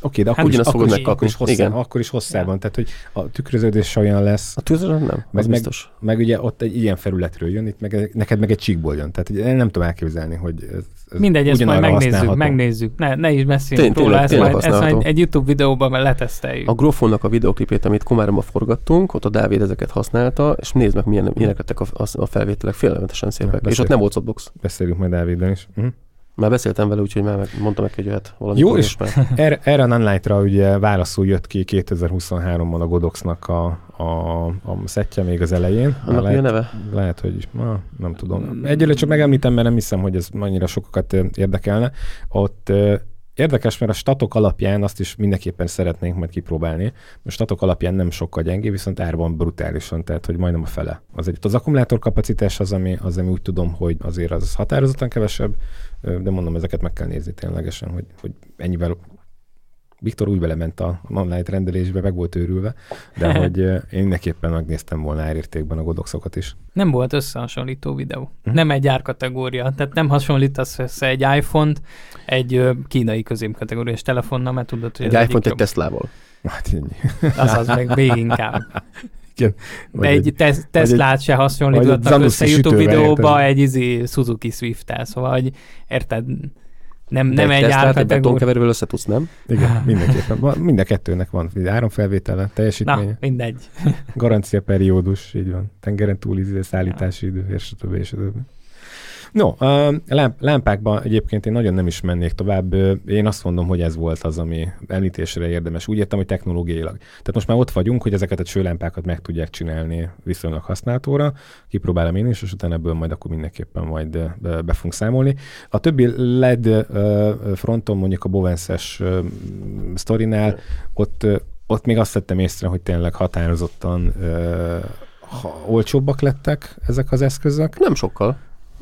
S3: Oké, de
S1: Hát
S3: akkor, is, akkor,
S2: fogod
S3: is,
S2: megkapni.
S3: akkor, is hosszá,
S2: Igen.
S3: akkor is hosszában, tehát hogy a tükröződés olyan lesz,
S2: A tűzről nem, az
S3: meg-
S2: biztos.
S3: meg ugye ott egy ilyen felületről jön, itt meg, neked meg egy csíkból jön. Tehát ugye én nem tudom elképzelni, hogy ez, ez
S1: Mindegy, ezt majd megnézzük, megnézzük. Ne, ne is beszéljünk
S2: Tény-
S1: róla,
S2: tényleg-
S1: ezt majd, ezt majd egy YouTube videóban leteszteljük.
S2: A Grofonnak a videoklipét, amit Komáromba forgattunk, ott a Dávid ezeket használta, és nézd meg, milyen, milyenek lettek a, a, felvételek, félelmetesen szépek. és
S3: beszélj.
S2: ott nem volt softbox.
S3: Beszélünk majd Dáviddal is. Uh-huh.
S2: Már beszéltem vele, úgyhogy már meg, mondtam neki, hogy jöhet valami.
S3: Jó, és erre, erre a Nunlight-ra ugye válaszul jött ki 2023-ban a Godoxnak a, a, a szettje még az elején.
S2: Annak mi a
S3: lehet,
S2: neve?
S3: lehet, hogy ma, nem tudom. Egyelőre csak megemlítem, mert nem hiszem, hogy ez annyira sokakat érdekelne. Ott Érdekes, mert a statok alapján azt is mindenképpen szeretnénk majd kipróbálni. A statok alapján nem sokkal gyengé, viszont árban brutálisan, tehát hogy majdnem a fele. Az, egy, az akkumulátor kapacitás az, ami, az, ami úgy tudom, hogy azért az határozottan kevesebb, de mondom, ezeket meg kell nézni ténylegesen, hogy, hogy ennyivel Viktor úgy belement a online rendelésbe, meg volt őrülve, de [LAUGHS] hogy én mindenképpen megnéztem volna árértékben a godoxokat is.
S1: Nem volt összehasonlító videó.
S3: Mhm.
S1: Nem egy árkategória. Tehát nem hasonlítasz össze egy iPhone-t egy kínai középkategóriás telefonnal, mert tudod, hogy
S2: Egy
S1: az
S2: iPhone-t egy
S1: egyik
S2: Teslával.
S3: Hát ennyi.
S1: jobb. Az az meg még inkább. [LAUGHS]
S3: Igen.
S1: De egy tes- Teslát se
S3: vagy
S1: hasonlítottak
S3: egy
S1: össze YouTube videóba
S3: érted?
S1: egy izé Suzuki Swift-tel, szóval, hogy érted, nem,
S2: De
S1: nem egy
S2: egy
S1: árkategória.
S2: betonkeverővel össze tudsz, nem?
S3: Igen, [LAUGHS] mindenképpen. Van- Mind a kettőnek van áramfelvétele,
S1: Na,
S3: teljesítménye,
S1: mindegy.
S3: garancia periódus, így van. Tengeren túli szállítási idő, és a többi, és a többi. No, a lám- lámpákban egyébként én nagyon nem is mennék tovább. Én azt mondom, hogy ez volt az, ami említésre érdemes. Úgy értem, hogy technológiailag. Tehát most már ott vagyunk, hogy ezeket a csőlámpákat meg tudják csinálni viszonylag használatóra. Kipróbálom én is, és utána ebből majd akkor mindenképpen majd be, fogunk számolni. A többi LED fronton, mondjuk a Bovenses sztorinál, ott, ott még azt vettem észre, hogy tényleg határozottan ha olcsóbbak lettek ezek az eszközök,
S2: Nem sokkal.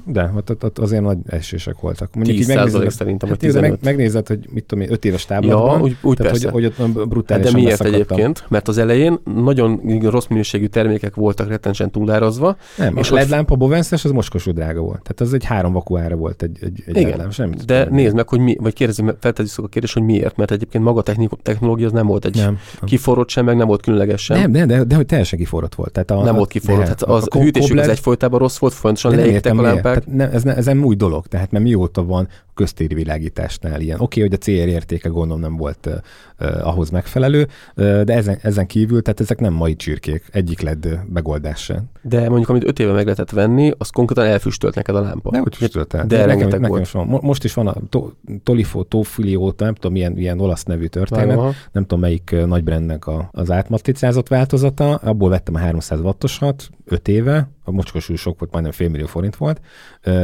S3: De ott, ott, azért nagy esések voltak. Mondjuk
S2: 10
S3: így megnézed,
S2: szerintem,
S3: hát nézd, meg,
S2: 15.
S3: megnézed, hogy mit tudom én, 5 éves
S2: Ja,
S3: táblatban,
S2: úgy, úgy
S3: tehát
S2: persze.
S3: hogy, hogy ott
S2: Hát
S3: brutálisan
S2: de miért egyébként? Mert az elején nagyon rossz minőségű termékek voltak rettenesen túlárazva.
S3: Nem,
S2: És
S3: a LED lámpa Bovenses az moskosú drága volt. Tehát az egy három vakuára volt egy, egy, egy
S2: Igen,
S3: LED lámpa, semmi
S2: De nézd meg, hogy mi, vagy kérdezzük, feltesszük a kérdést, hogy miért, mert egyébként maga a technik- technológia az nem volt egy
S3: Nem.
S2: kiforrott sem, meg nem volt különleges sem.
S3: Nem, de, de, de, hogy teljesen kiforrott volt. Tehát a,
S2: nem
S3: a,
S2: volt kiforrott. Hát az
S3: a
S2: hűtésük az egyfolytában rossz volt, folyamatosan
S3: nem
S2: leégtek a
S3: Tehát nem, ez, ne, ez nem új dolog, tehát mert mióta van köztéri világításnál ilyen. Oké, hogy a CR értéke gondolom nem volt uh, ahhoz megfelelő, uh, de ezen, ezen kívül, tehát ezek nem mai csirkék, egyik LED megoldás sem.
S2: De mondjuk, amit öt éve meg lehetett venni, az konkrétan elfüstölt neked a lámpa.
S3: De hogy füstölt el.
S2: De
S3: nekem,
S2: rengeteg
S3: nekem
S2: volt.
S3: is van. Mo- Most is van a to, Tolifo, Tofilio, nem tudom, milyen, milyen olasz nevű történet.
S2: Aha.
S3: nem tudom melyik nagy brandnek a, az átmatricázott változata, abból vettem a 300 wattosat 5 éve, a mocskos sok volt, majdnem fél millió forint volt,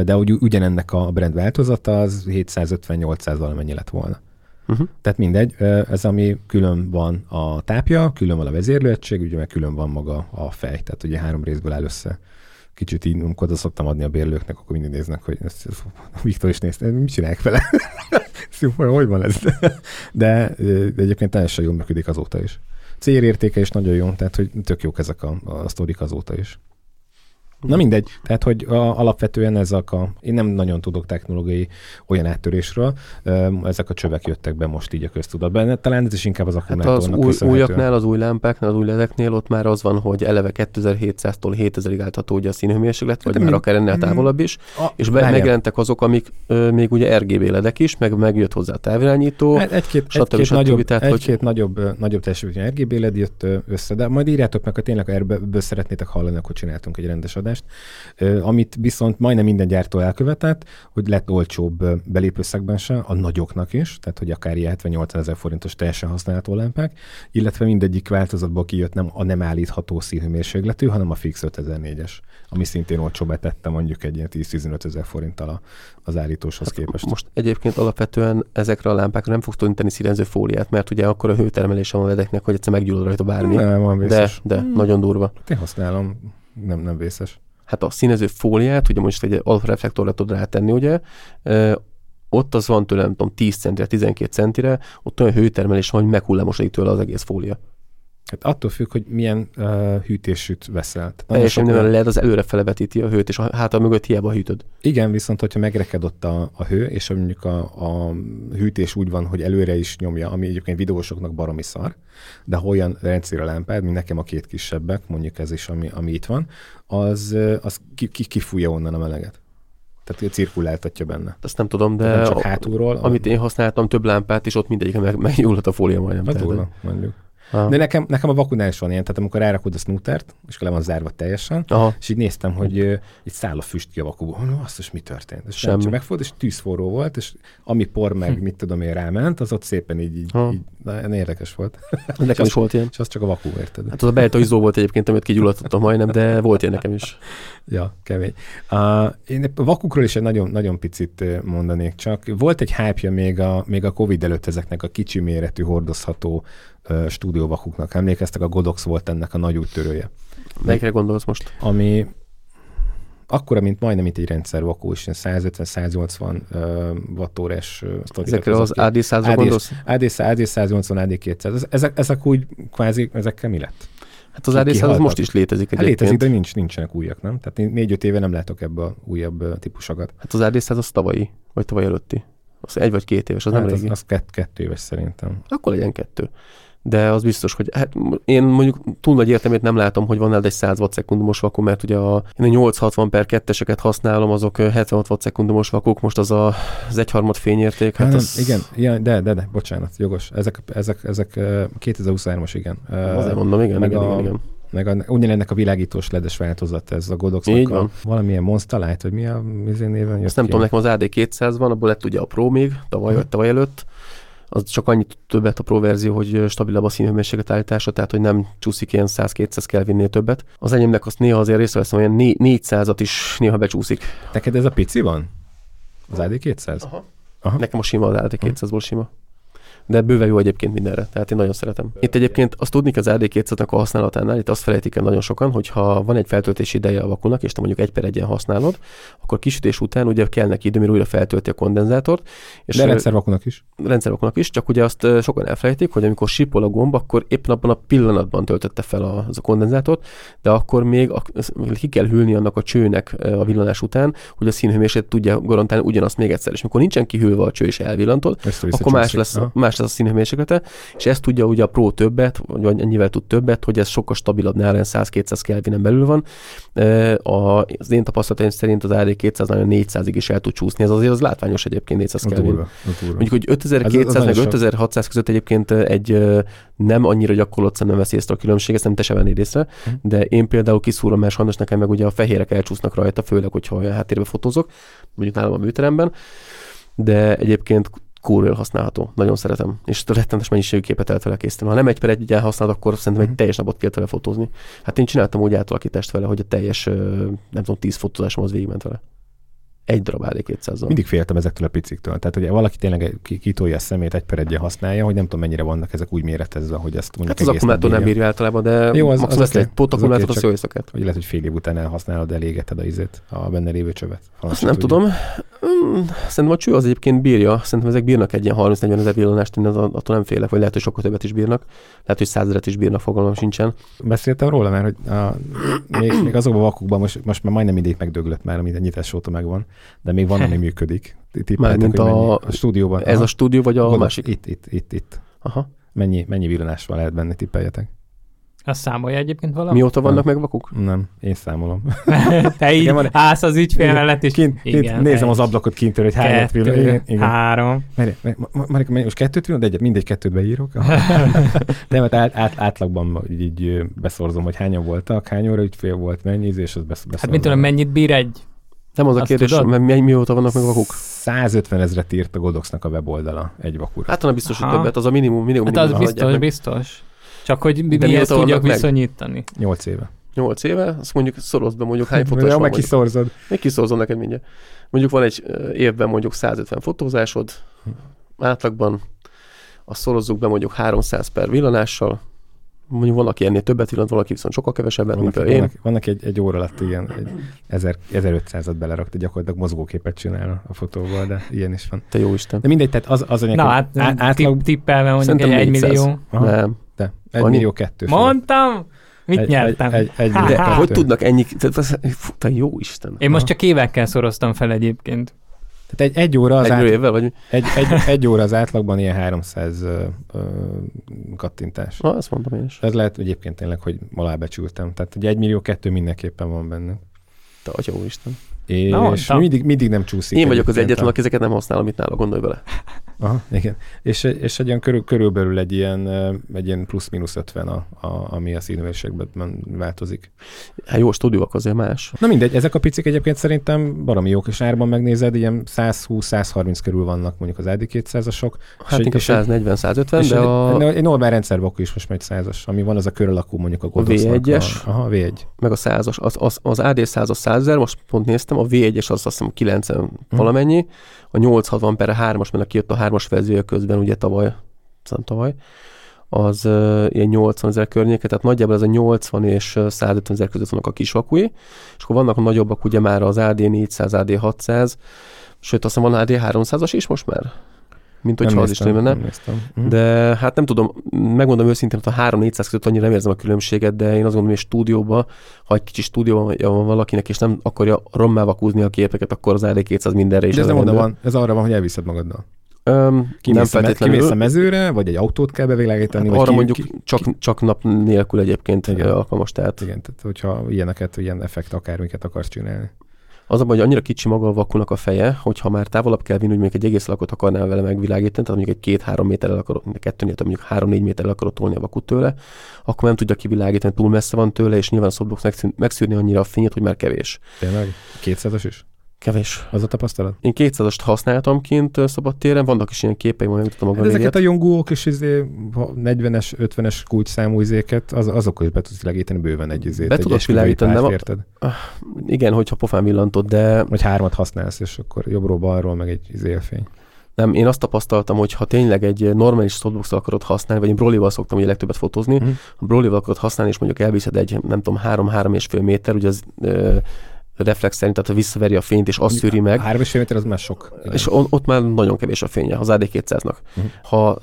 S3: de úgy, ugyanennek a brand változata az 750-800 valamennyi lett volna.
S2: Uh-huh.
S3: Tehát mindegy, ez ami külön van a tápja, külön van a vezérlőegység, ugye meg külön van maga a fej, tehát ugye három részből áll össze. Kicsit így, oda szoktam adni a bérlőknek, akkor mindig néznek, hogy ezt, Viktor is nézte, mit csinálják vele? [LAUGHS] Szuper, hogy van ez? [LAUGHS] De ö, egyébként teljesen jól működik azóta is. Célértéke is nagyon jó, tehát hogy tök jók ezek a, a sztorik azóta is. Na mindegy, tehát hogy a, alapvetően ezek a, én nem nagyon tudok technológiai olyan áttörésről, ezek a csövek jöttek be most így a köztudatban. Talán ez is inkább az
S2: Hát az
S3: akkumulátornak
S2: új, újaknál, az új lámpáknál, az új ledeknél ott már az van, hogy eleve 2700-tól 7000-ig álltható ugye a színhőmérséklet, vagy
S3: De
S2: már
S3: mi-
S2: akár ennél
S3: Mhm.
S2: távolabb is,
S3: A,
S2: és be, megjelentek azok, amik ö, még ugye RGB ledek is, meg megjött hozzá a távirányító.
S3: Hát egy-két,
S2: stb.
S3: egy-két,
S2: stb.
S3: nagyobb,
S2: Tehát, hogy-
S3: egy-két nagyobb, nagyobb teljesítményű RGB LED jött össze, de majd írjátok meg, ha tényleg ebből szeretnétek hallani, akkor csináltunk egy rendes adást. Megoldást. Amit viszont majdnem minden gyártó elkövetett, hogy lett olcsóbb belépőszegben a nagyoknak is, tehát hogy akár ilyen 78 ezer forintos teljesen használható lámpák, illetve mindegyik változatból kijött nem a nem állítható színhőmérsékletű, hanem a fix 5004-es, ami szintén olcsóbbá tette mondjuk egy ilyen 10-15 ezer forinttal az állítóshoz hát képest.
S2: Most egyébként alapvetően ezekre a lámpákra nem fogsz tudni tenni színező fóliát, mert ugye akkor a hőtermelése van vedeknek, hogy egyszer meggyullad rajta bármi.
S3: Nem, van vészes.
S2: De, de hmm. nagyon durva.
S3: Én használom, nem, nem vészes.
S2: Hát a színező fóliát, ugye most egy alfreflektorra tud rátenni, ugye, ott az van tőlem, nem tudom, 10 centire, 12 centire, ott olyan hőtermelés van, hogy meghullámosodik tőle az egész fólia.
S3: Hát attól függ, hogy milyen uh, hűtésűt veszel.
S2: Teljesen nem lehet, az előre felevetíti a hőt, és a hátal mögött hiába hűtöd.
S3: Igen, viszont hogyha megreked ott a, a hő, és mondjuk a, a hűtés úgy van, hogy előre is nyomja, ami egyébként videósoknak baromi szar, de ha olyan rendszer a lámpád, mint nekem a két kisebbek, mondjuk ez is, ami, ami itt van, az, az ki, ki, kifújja onnan a meleget. Tehát cirkuláltatja benne.
S2: Azt nem tudom, de nem
S3: csak hátulról.
S2: Amit én használtam, több lámpát, és ott mindegyik meg, meggyulladt a fólia majdnem.
S3: Hát durva, mondjuk. Aha. De nekem, nekem a vakunál is van ilyen, tehát amikor rárakod a snootert, és le van zárva teljesen, Aha. és így néztem, hogy uh, egy száll a füst ki a vakuból. Oh, azt is mi történt? És Semmi. Csak megfogott, és tűzforró volt, és ami por meg, hm. mit tudom én, ráment, az ott szépen így, így, így na, érdekes volt.
S2: Nekem is volt ilyen.
S3: És az csak a vakú, érted?
S2: Hát az a belta izó volt egyébként, amit kigyulladtottam majdnem, de volt ilyen nekem is.
S3: Ja, kemény. Uh, én a vakukról is egy nagyon, nagyon picit mondanék csak. Volt egy hype még a, még a Covid előtt ezeknek a kicsi méretű, hordozható stúdióvakuknak. Emlékeztek, a Godox volt ennek a nagy úttörője.
S2: Melyikre gondolsz most?
S3: Ami akkora, mint majdnem, mint egy rendszer vakú, és 150-180 uh, wattórás
S2: uh, Ezekre az AD100-ra gondolsz?
S3: AD, AD 180, AD 200. Ezek, ezek úgy kvázi, ezekkel mi lett?
S2: Hát az AD100 az most is létezik
S3: hát létezik, de nincs, nincsenek újak, nem? Tehát négy-öt éve nem látok ebbe a újabb típusokat.
S2: Hát az AD100 az tavalyi, vagy tavaly előtti. Az egy vagy két éves, az hát nem régi.
S3: Az, az kett, kettő éves szerintem.
S2: Akkor legyen kettő de az biztos, hogy hát én mondjuk túl nagy értelmét nem látom, hogy van egy 100 watt vakum, mert ugye a, én a 860 per 2 használom, azok 76 watt vakuk, most az a, az egyharmad fényérték. Hát, hát az...
S3: Igen, ja, de, de, de, bocsánat, jogos. Ezek, ezek, ezek 2023-as, igen.
S2: Azért mondom, igen, meg igen, a, igen, igen
S3: meg a, ugyanennek a világítós ledes változat, ez a godox valamilyen Monster Light, vagy mi a néven
S2: Azt nem tudom, nekem az AD200 van, abból lett ugye a Pro még, tavaly vagy tavaly előtt, az csak annyit többet a Pro verzió, hogy stabilabb a színhőmérséklet állítása, tehát hogy nem csúszik ilyen 100-200 Kelvinnél többet. Az enyémnek azt néha azért észreveszem, olyan 400-at is néha becsúszik.
S3: Neked ez a pici van? Az AD200?
S2: Aha. Aha. Nekem a sima, az AD200-ból sima de bőven jó egyébként mindenre, tehát én nagyon szeretem. Itt egyébként azt tudni az ad 200 a használatánál, itt azt felejtik el nagyon sokan, hogy ha van egy feltöltési ideje a vakunak, és te mondjuk egy per egyen használod, akkor kisütés után ugye kell neki idő, mire újra feltölti a kondenzátort.
S3: És de rendszervakunak is.
S2: Rendszervakunak is, csak ugye azt sokan elfelejtik, hogy amikor sipol a gomb, akkor éppen abban a pillanatban töltötte fel az a kondenzátort, de akkor még a, ki kell hűlni annak a csőnek a villanás után, hogy a színhőmérséklet tudja garantálni ugyanazt még egyszer. És amikor nincsen kihűlve a cső és elvillantod, akkor más lesz, más más lesz a színhőmérséklete, és ezt tudja ugye a Pro többet, vagy ennyivel tud többet, hogy ez sokkal stabilabb, nála 100-200 Kelvinen belül van. A, az én tapasztalataim szerint az AD200 nagyon 400-ig is el tud csúszni, ez azért az látványos egyébként 400 Kelvin. Mondjuk, hogy 5200 ez, meg 5600 között egyébként egy nem annyira gyakorlott szem nem veszi észre a különbség, ezt nem te sem vennéd észre, hm. de én például kiszúrom, mert sajnos nekem meg ugye a fehérek elcsúsznak rajta, főleg, hogyha olyan háttérbe fotózok, mondjuk nálam a műteremben, de egyébként kurva használható. Nagyon szeretem. És rettenetes mennyiségű képet el vele készíteni. Ha nem egy per egy egyen használod, akkor szerintem egy mhm. teljes napot kell vele fotózni. Hát én csináltam úgy átalakítást vele, hogy a teljes, nem tudom, tíz fotózásom az végigment vele egy darab ad 200
S3: Mindig féltem ezektől a piciktől. Tehát, hogy valaki tényleg kitolja a szemét, egy per egyen használja, hogy nem tudom, mennyire vannak ezek úgy méretezve, hogy ezt
S2: mondjuk Hát az akkumulátor nem bírja általában, de
S3: jó, az, az,
S2: az, egy pótakkumulátor, az, az, jó éjszakát.
S3: Hogy lehet, hogy fél év után elhasználod, elégeted a izét, a benne lévő csövet.
S2: Azt nem tudom. Hmm, szerintem a cső az egyébként bírja. Szerintem ezek bírnak egy ilyen 30-40 ezer villanást, én attól nem félek, vagy lehet, hogy sokkal többet is bírnak. Lehet, hogy százezeret is bírnak, fogalmam sincsen.
S3: Beszéltem róla, mert hogy a, még, még azokban a vakukban most, most már majdnem mindig megdöglött már, amit a nyitás óta megvan, de még van, ami működik.
S2: Mármint a, a
S3: stúdióban.
S2: Ez Aha. a stúdió, vagy a
S3: Gondolom,
S2: másik?
S3: Itt, itt, itt, itt.
S2: Aha.
S3: Mennyi, mennyi villanás van lehet benne, tippeljetek?
S1: Azt számolja egyébként valami?
S2: Mióta vannak meg vakuk?
S3: Nem, én számolom. [LAUGHS]
S1: Te így
S3: Igen, van-
S1: állsz az ügyfél mellett, és
S3: Kint, kint nézem az ablakot kintől, hogy hányat villan. Igen, igen.
S1: három.
S3: Marika, most kettőt villan, de egyet, mindegy kettőt beírok. [LAUGHS] Nem, hát át, át, átlagban így, így beszorzom, hogy hányan voltak, hány óra ügyfél volt, mennyi, íz, és azt besz,
S1: Hát mit tudom, mennyit bír egy?
S2: Nem az a
S1: Azt
S2: kérdés,
S1: tudod?
S2: mert mi, mióta vannak meg vakuk?
S3: 150 ezret írt a Godoxnak a weboldala egy vakura.
S2: Hát biztos, hogy többet, az a minimum, minimum.
S1: Hát az
S2: minimum
S1: biztos, biztos. Csak hogy mi,
S2: De
S1: mihez tudjak
S2: meg?
S1: viszonyítani.
S3: 8 éve.
S2: 8 éve, azt mondjuk szorozd be mondjuk [LAUGHS] hány fotós
S3: Ja,
S2: van
S3: meg kiszorzod.
S2: Még kiszorzom neked mindjárt. Mondjuk van egy évben mondjuk 150 fotózásod, átlagban azt szorozzuk be mondjuk 300 per villanással, mondjuk van, aki ennél többet villant, valaki viszont sokkal kevesebbet, mint én.
S3: vannak, vannak egy, egy óra alatt igen, egy 1000, 1500-at belerakta, gyakorlatilag mozgóképet csinál a fotóval, de ilyen is van.
S2: Te jó Isten.
S3: De mindegy, tehát az, az a
S1: Na hát,
S3: á-
S1: átlag... tippelve mondjuk egy
S2: Szerintem
S1: 1
S2: 400.
S1: millió.
S3: Aha.
S2: Nem.
S3: De, egy
S2: Annyi?
S3: millió kettő. fölött.
S1: Mondtam! Mit
S3: egy,
S1: nyertem?
S3: Egy, egy, egy millió
S2: De hogy tudnak ennyi... Te, te, fú, te jó Isten.
S1: Én most csak évekkel szoroztam fel egyébként.
S3: Tehát egy, egy óra az
S2: Egy
S3: át,
S2: évvel, vagy
S3: egy, egy, egy, óra az átlagban ilyen 300 ö, ö, kattintás.
S2: Na, azt mondom én is.
S3: Ez lehet egyébként tényleg, hogy alábecsültem. Tehát egy 1 millió kettő mindenképpen van benne.
S2: Te atya jó Isten.
S3: És
S1: Na, mondtam.
S3: mindig, mindig nem csúszik.
S2: Én vagyok az egyetlen, aki ezeket nem használom, amit nála gondolj bele.
S3: Aha, igen. És, egy- és egy olyan körül, körülbelül egy ilyen, egy ilyen plusz-minusz 50, a, a, ami a színvérségben változik.
S2: Hát jó, a stúdióak azért más.
S3: Na mindegy, ezek a picik egyébként szerintem baromi jók, és árban megnézed, ilyen 120-130 körül vannak mondjuk az AD200-asok.
S2: Hát
S3: egy-
S2: inkább
S3: és egy-
S2: 140-150,
S3: és
S2: de a,
S3: egy, egy normál rendszervakú is most megy 100-as, ami van az a kör alakú mondjuk a Godoxnak
S2: V1-es?
S3: A, aha, V1.
S2: meg a 100-as, az, az, az AD 100 az 100 ezer, most pont néztem, a V1-es az azt hiszem 90
S3: Hm.
S2: valamennyi, a 860 per 3-as, mert kijött a 3-as verzió közben, ugye tavaly, nem tavaly, az uh, ilyen 80 ezer környéke, tehát nagyjából ez a 80 és ö, 150 ezer között vannak a kis vakui, és akkor vannak a nagyobbak, ugye már az AD 400, AD 600, sőt azt hiszem van AD 300-as is most már, mint hogyha az is
S3: nem néztem. Mhm.
S2: De hát nem tudom, megmondom őszintén, hogy a 3-400 között annyira nem érzem a különbséget, de én azt gondolom, hogy stúdióba, ha egy kicsi stúdióban van valakinek, és nem akarja rommá vakúzni a képeket, akkor az AD200 mindenre is
S3: De ez nem oda van, ez arra van, hogy elviszed magaddal.
S2: Öm, nem
S3: Kimész, a, me-
S2: feltétlenül.
S3: kimész a mezőre, vagy egy autót kell bevilágítani,
S2: Hát arra
S3: ki,
S2: mondjuk
S3: ki,
S2: csak, csak nap nélkül egyébként
S3: Igen.
S2: alkalmas. Tehát
S3: igen, tehát hogyha ilyeneket, ilyen effekt akármiket akarsz csinálni.
S2: az a baj, hogy annyira kicsi maga a vakunak a feje, hogyha már távolabb kell vinni, hogy mondjuk egy egész lakot akarnál vele megvilágítani, tehát mondjuk egy két-három méterrel akarod, kettőnél több, mondjuk három-négy méterrel akarod tolni a vakut tőle, akkor nem tudja kivilágítani, túl messze van tőle, és nyilván szobbox megszűn- megszűrni annyira a fényét, hogy már kevés.
S3: Tényleg? 200-as is?
S2: Kevés.
S3: Az a tapasztalat?
S2: Én 200-ast használtam kint szabadtéren, vannak is ilyen képeim, majd megmutatom a
S3: Hát ezeket a jongók és izé, ha 40-es, 50-es kulcsszámú izéket, az, azokkal is be tudsz világítani bőven egy izét.
S2: Be
S3: egy
S2: tudod világítani, nem
S3: érted?
S2: Igen, hogyha pofán villantod, de
S3: Vagy hármat használsz, és akkor jobbról balról meg egy izélfény.
S2: nem, én azt tapasztaltam, hogy ha tényleg egy normális softbox akarod használni, vagy én Brolival szoktam ugye legtöbbet fotózni,
S3: Mhm.
S2: ha Brolival akarod használni, és mondjuk elviszed egy, nem tudom, három-három és fél méter, ugye az ö, reflex szerint, tehát visszaveri a fényt, és azt szűri meg.
S3: 3,5 méter az már sok.
S2: És on, ott már nagyon kevés a fénye, az AD200-nak. Uh-huh.
S3: Mhm.
S2: Ha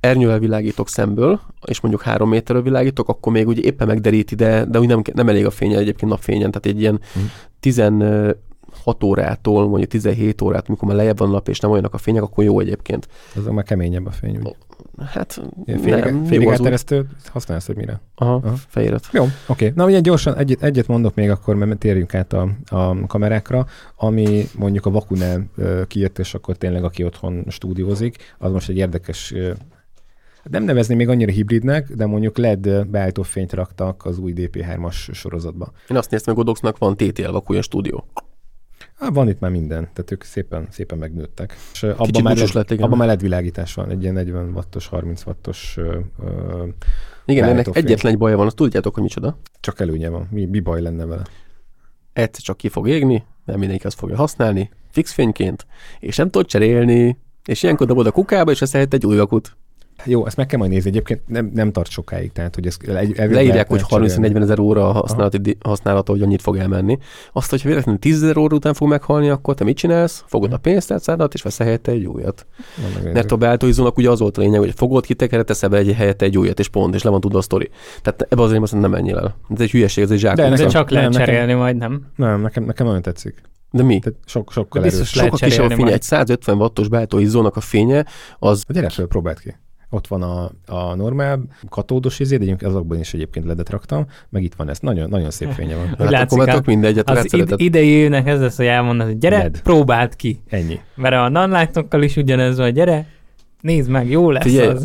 S2: ernyővel világítok szemből, és mondjuk három méterről világítok, akkor még úgy éppen megderíti, de, de úgy nem, nem elég a fénye egyébként napfényen, tehát egy ilyen
S3: mhm.
S2: uh-huh. 15 6 órától mondjuk 17 órát, mikor már lejjebb van a nap, és nem olyanak a fények, akkor jó egyébként.
S3: Ez már keményebb a fény, úgy.
S2: Hát
S3: félig,
S2: nem,
S3: félig
S2: jó
S3: használsz, hogy mire?
S2: Aha,
S3: Aha.
S2: fehéret.
S3: Jó, oké. Okay. Na ugye gyorsan egyet, egyet mondok még akkor, mert térjünk át a, a kamerákra, ami mondjuk a vakunál kijött, és akkor tényleg aki otthon stúdiózik, az most egy érdekes hát nem nevezni még annyira hibridnek, de mondjuk LED beállító fényt raktak az új DP3-as sorozatba.
S2: Én azt néztem, hogy Godoxnak van TTL vakúja stúdió.
S3: Há, van itt már minden, tehát ők szépen, szépen megnőttek. És abban
S2: Kicsit
S3: már,
S2: lett, igen.
S3: abban már LED világítás van, egy ilyen 40 wattos, 30 wattos, ö, ö,
S2: Igen, ennek egyetlen egy baja van, azt tudjátok, hogy micsoda?
S3: csak előnye van. Mi, mi baj lenne vele?
S2: Egyszer csak ki fog égni, mert mindenki azt fogja használni, fix fényként, és nem tud cserélni, és ilyenkor dobod a kukába, és helyett egy új vakut.
S3: Jó, ezt meg kell majd nézni. Egyébként nem, nem tart sokáig, tehát hogy ez egy,
S2: Leírják, hogy
S3: lehet cserélni.
S2: 30-40 ezer óra a használati, di- használata, hogy annyit fog elmenni. Azt, hogyha véletlenül 10 ezer óra után fog meghalni, akkor te mit csinálsz? Fogod a pénztárcádat, és veszel helyette egy újat. Mert a beállítóizónak ugye az volt a lényeg, hogy fogod, kitekered, teszel be egy helyette egy újat, és pont, és le van tudva a sztori. Tehát ebbe az azt nem menjél el. Ez egy hülyeség, ez egy zsák.
S3: De nekem-
S1: csak lehet
S3: nem, nekem-
S1: cserélni majd, nem?
S3: Nem, nekem, nekem nagyon tetszik.
S2: de mi?
S3: Tehát sok, sokkal
S1: De biztos
S3: erős.
S1: lehet
S2: Sokkal kisebb a fénye,
S1: majd.
S2: egy 150 wattos beállítóizónak a fénye, az
S3: Gyere föl, próbáld ki. Ott van a, a normál katódos izé, de egyébként azokban is egyébként ledet raktam, meg itt van ez, nagyon, nagyon szép fénye van.
S2: Hát
S1: látszik,
S2: akkor
S1: hát
S2: tök mindegy, a
S1: Az id- idei évnek ez lesz, hogy elmondod, hogy gyere,
S3: Led.
S1: próbáld ki.
S3: Ennyi.
S1: Mert a nanlightokkal is ugyanez van, gyere, nézd meg, jó lesz
S2: Figyelj,
S1: az.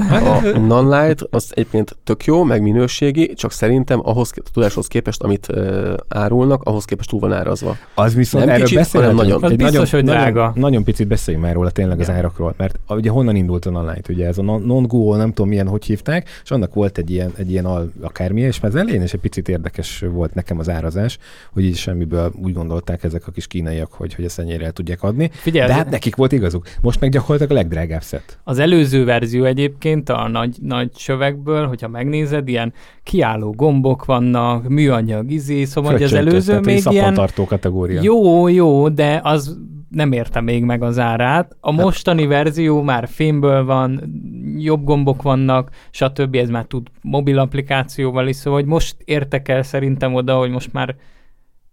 S2: a non-light az egyébként tök jó, meg minőségi, csak szerintem ahhoz a tudáshoz képest, amit uh, árulnak, ahhoz képest túl van árazva.
S3: Az viszont
S2: Nem
S3: erről
S2: kicsit, hanem nagyon.
S1: Az biztos, hogy drága.
S3: Nagyon, nagyon picit beszéljünk már róla tényleg az
S1: Ja.
S3: árakról, mert ugye honnan indult a online ugye ez a non- nem tudom milyen, hogy hívták, és annak volt egy ilyen, egy ilyen al, akármilyen, és már az elején is egy picit érdekes volt nekem az árazás, hogy így semmiből úgy gondolták ezek a kis kínaiak, hogy, hogy ezt ennyire el tudják adni.
S1: Figyelj,
S3: De
S1: az,
S3: hát nekik volt igazuk. Most meg gyakorlatilag a legdrágább szett.
S1: az előző verzió egyébként a nagy, nagy sövekből, hogyha megnézed, ilyen kiálló gombok vannak, műanyag izé, szóval hogy az előző még ilyen
S3: kategória.
S1: Jó, jó, de az nem érte még meg az árát. A mostani verzió már fémből van, jobb gombok vannak, stb. Ez már tud mobil applikációval is, szóval hogy most értek el szerintem oda, hogy most már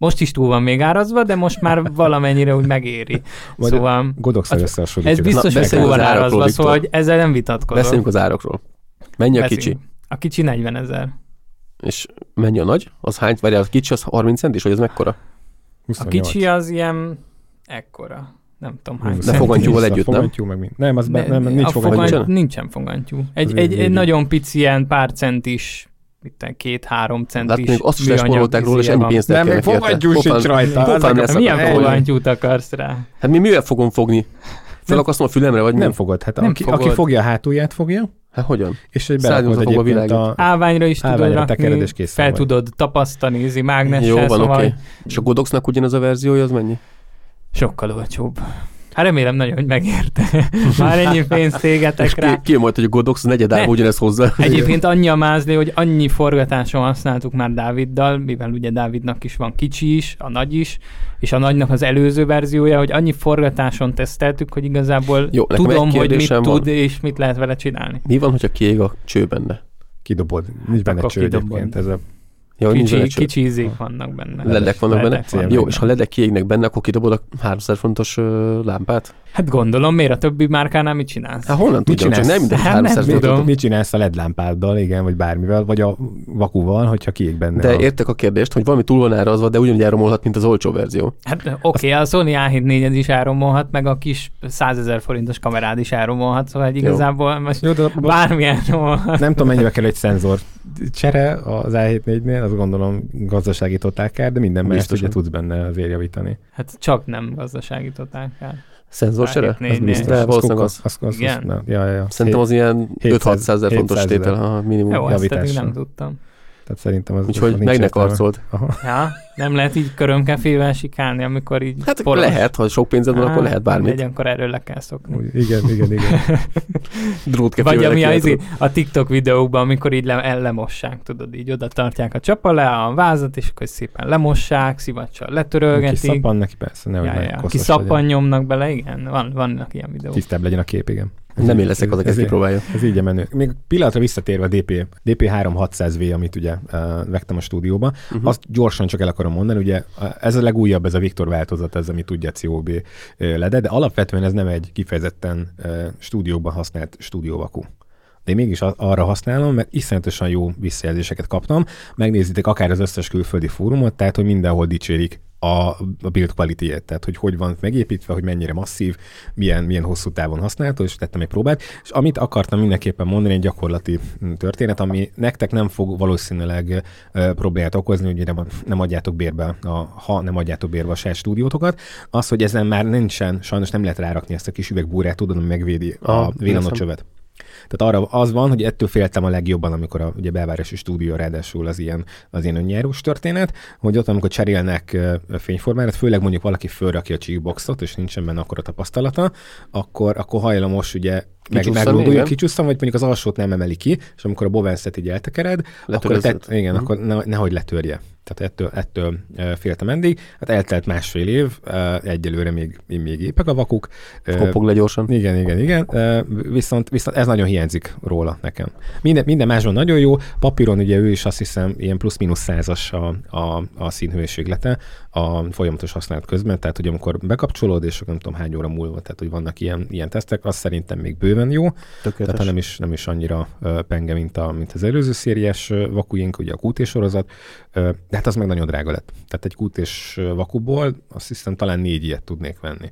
S1: most is túl van még árazva, de most már valamennyire úgy megéri.
S3: Vagy
S1: szóval
S3: Godoxal
S1: az-
S3: összehasonlítjuk.
S1: ez biztos,
S2: Na,
S1: hogy túl
S2: beszéljünk
S1: van árazva, szóval hogy ezzel nem vitatkozom.
S2: Beszéljünk az árakról. Mennyi a kicsi?
S1: Beszéljünk. A kicsi 40 ezer.
S2: És mennyi a nagy? Az hány? Várjál, a kicsi az 30 centis, vagy az mekkora?
S1: A
S3: 28.
S1: kicsi az ilyen ekkora. Nem tudom hány.
S3: De
S2: fogantyúval
S3: A
S2: együtt, nem?
S3: fogantyú meg mind. Nem, az be,
S1: Ne-
S3: nem, nincs
S1: a
S3: fogantyú.
S2: Nincsen?
S1: Fogantyú. Egy, egy, egy nagyon pici ilyen pár centis, mit két-három
S2: Hát
S1: centis
S2: még azt is
S1: műanyag
S2: lesporolták róla, és ennyi pénzt
S3: Nem,
S2: elkérnek érte.
S3: sincs rajta.
S2: pofán
S3: Ezek-
S2: a-
S1: Milyen fogantyút akarsz rá?
S2: Hát mi mivel fogom fogni? Felakasztom a fülemre, vagy
S3: Nem
S2: mi?
S3: fogod. Hát
S1: Nem
S3: aki,
S1: fogod.
S3: aki fogja a hátulját fogja,
S2: Hát hogyan?
S3: és
S2: Szálljon
S3: berakod
S2: a
S3: egyébként a...
S2: világít.
S1: Állványra is tudod
S3: tekered,
S1: rakni, fel
S3: vagy.
S1: tudod tapasztani, ízi mágnessel,
S2: Jó, van, oké.
S1: szóval
S2: Okay. És a Godoxnak ugyanaz a verziója, az mennyi?
S1: sokkal olcsóbb. Hát remélem nagyon, hogy megérte. [LAUGHS] Már ennyi pénzt égetek rá.
S2: ki, ki majd, hogy a Godox negyedában
S1: Ne.
S2: ugyanez hozzá.
S1: Egyébként annyi a mázli, hogy annyi forgatáson használtuk már Dáviddal, mivel ugye Dávidnak is van kicsi is, a nagy is, és a nagynak az előző verziója, hogy annyi forgatáson teszteltük, hogy igazából
S2: Jó,
S1: tudom, hogy mit
S2: van.
S1: tud, és mit lehet vele csinálni.
S2: Mi van, hogyha kiég a cső benne?
S3: Kidobod. Nincs benne
S1: Akkor
S3: cső
S1: kidobod.
S3: egyébként. Ez a
S2: Ja,
S1: Kicsi, kicsi izék vannak benne.
S2: Ledek vannak benne?
S1: Ledek vannak
S2: Jó,
S1: benne.
S2: és ha ledek kiégnek benne, akkor kidobod a 300 fontos lámpát?
S1: Hát gondolom, miért a többi márkánál mit csinálsz?
S2: Hát honnan csak
S3: csinálsz?
S2: nem mindegy
S1: Hát nem
S2: 300
S1: tudom.
S2: fontot.
S3: Mit csinálsz a LED lámpáddal, igen, vagy bármivel, vagy a vakúval, hogyha kiég benne.
S2: De
S3: a...
S2: értek a kérdést, hogy valami túl van árazva, de ugyanúgy elromolhat, mint az olcsó verzió.
S1: Hát oké, okay, a Sony A7 4 is elromolhat, meg a kis 100 ezer forintos kamerád is elromolhat, szóval egy igazából most
S3: Jó, de
S1: bármi elromolhat.
S3: nem tudom, mennyibe kell egy szenzor csere az A7-4-nél, azt gondolom gazdasági totálkár, de minden más ugye tudsz benne azért javítani.
S1: Hát csak nem gazdasági totálkár.
S2: Szenzor
S1: A7-nél.
S2: se? De valószínűleg az.
S3: az, az,
S1: Igen.
S3: az nem. Ja, ja, ja.
S2: Szerintem az ilyen
S3: 700
S2: 5-600 ezer fontos
S3: 700 ezer.
S2: tétel, ha minimum.
S1: Jó,
S3: javítással.
S1: nem tudtam.
S3: Tehát szerintem az
S2: Úgyhogy
S3: az
S2: meg ne.
S3: Aha.
S1: Ja, nem lehet így körömkefével sikálni, amikor így
S2: Hát
S1: poros.
S2: lehet, ha sok pénzed van,
S1: Á,
S2: akkor lehet bármit.
S1: Egy, akkor erről le kell szokni.
S3: Úgy, Igen, igen, igen. [LAUGHS]
S2: Drótkefével
S1: Vagy ami a,
S2: lehet
S1: izé, a TikTok videókban, amikor így le, ellemossák, tudod, így oda tartják a csap alá a vázat, és akkor szépen lemossák, szivacsal letörölgetik.
S3: szappan neki, persze, nehogy
S1: ja,
S3: ja,
S1: ja.
S3: ja.
S1: Ki szappan nyomnak bele, igen, van, vannak ilyen videók.
S3: Tisztább legyen a kép, igen.
S2: Nem én leszek az, aki ezt
S3: Ez-
S2: kipróbálja.
S3: Ez így a menő. Még pillanatra visszatérve a DP, DP3 600V, amit ugye uh, vettem a stúdióba,
S2: Uh-huh.
S3: azt gyorsan csak el akarom mondani, ugye ez a legújabb, ez a Viktor változat, ez, ami tudja COB lede, de alapvetően ez nem egy kifejezetten stúdióban használt stúdióvakú. De én mégis arra használom, mert iszonyatosan jó visszajelzéseket kaptam. Megnézitek akár az összes külföldi fórumot, tehát hogy mindenhol dicsérik a, a build quality tehát hogy hogy van megépítve, hogy mennyire masszív, milyen, milyen hosszú távon használható, és tettem egy próbát. És amit akartam mindenképpen mondani, egy gyakorlati mm, történet, ami nektek nem fog valószínűleg problémát okozni, hogy nem, nem adjátok bérbe, a, ha nem adjátok bérbe a saját stúdiótokat, az, hogy ezen már nincsen, sajnos nem lehet rárakni ezt a kis üvegbúrát, tudod, ami megvédi a villanott
S2: értem.
S3: csövet. Tehát arra az van, hogy ettől féltem a legjobban, amikor a ugye belvárosi stúdió ráadásul az ilyen, az ilyen önjárós történet, hogy ott, amikor cserélnek ö, fényformárat, főleg mondjuk valaki fölrakja a cheekboxot, és nincsen benne akkor a tapasztalata, akkor, akkor hajlamos ugye meg,
S2: igen.
S3: kicsusszan, vagy mondjuk az alsót nem emeli ki, és amikor a bovenszet így eltekered, akkor
S2: Letörözöd.
S3: tett, igen,
S2: Mhm.
S3: akkor ne, nehogy letörje. Tehát ettől, ettől féltem eddig. Hát eltelt másfél év, egyelőre még, még épek a vakuk.
S2: Kopog le gyorsan.
S3: Igen, igen, igen. Viszont, viszont ez nagyon hiányzik róla nekem. Minden, minden másban nagyon jó. Papíron ugye ő is azt hiszem ilyen plusz-minusz százas a, a, a színhőséglete a folyamatos használat közben, tehát hogy amikor bekapcsolód, és nem tudom hány óra múlva, tehát hogy vannak ilyen, ilyen tesztek, az szerintem még bőven jó. Tökéletes. Tehát nem is, nem is annyira penge, mint, a, mint az előző szériás vakujink, ugye a QT sorozat, de hát az meg nagyon drága lett. Tehát egy QT és vakuból azt hiszem talán négy ilyet tudnék venni.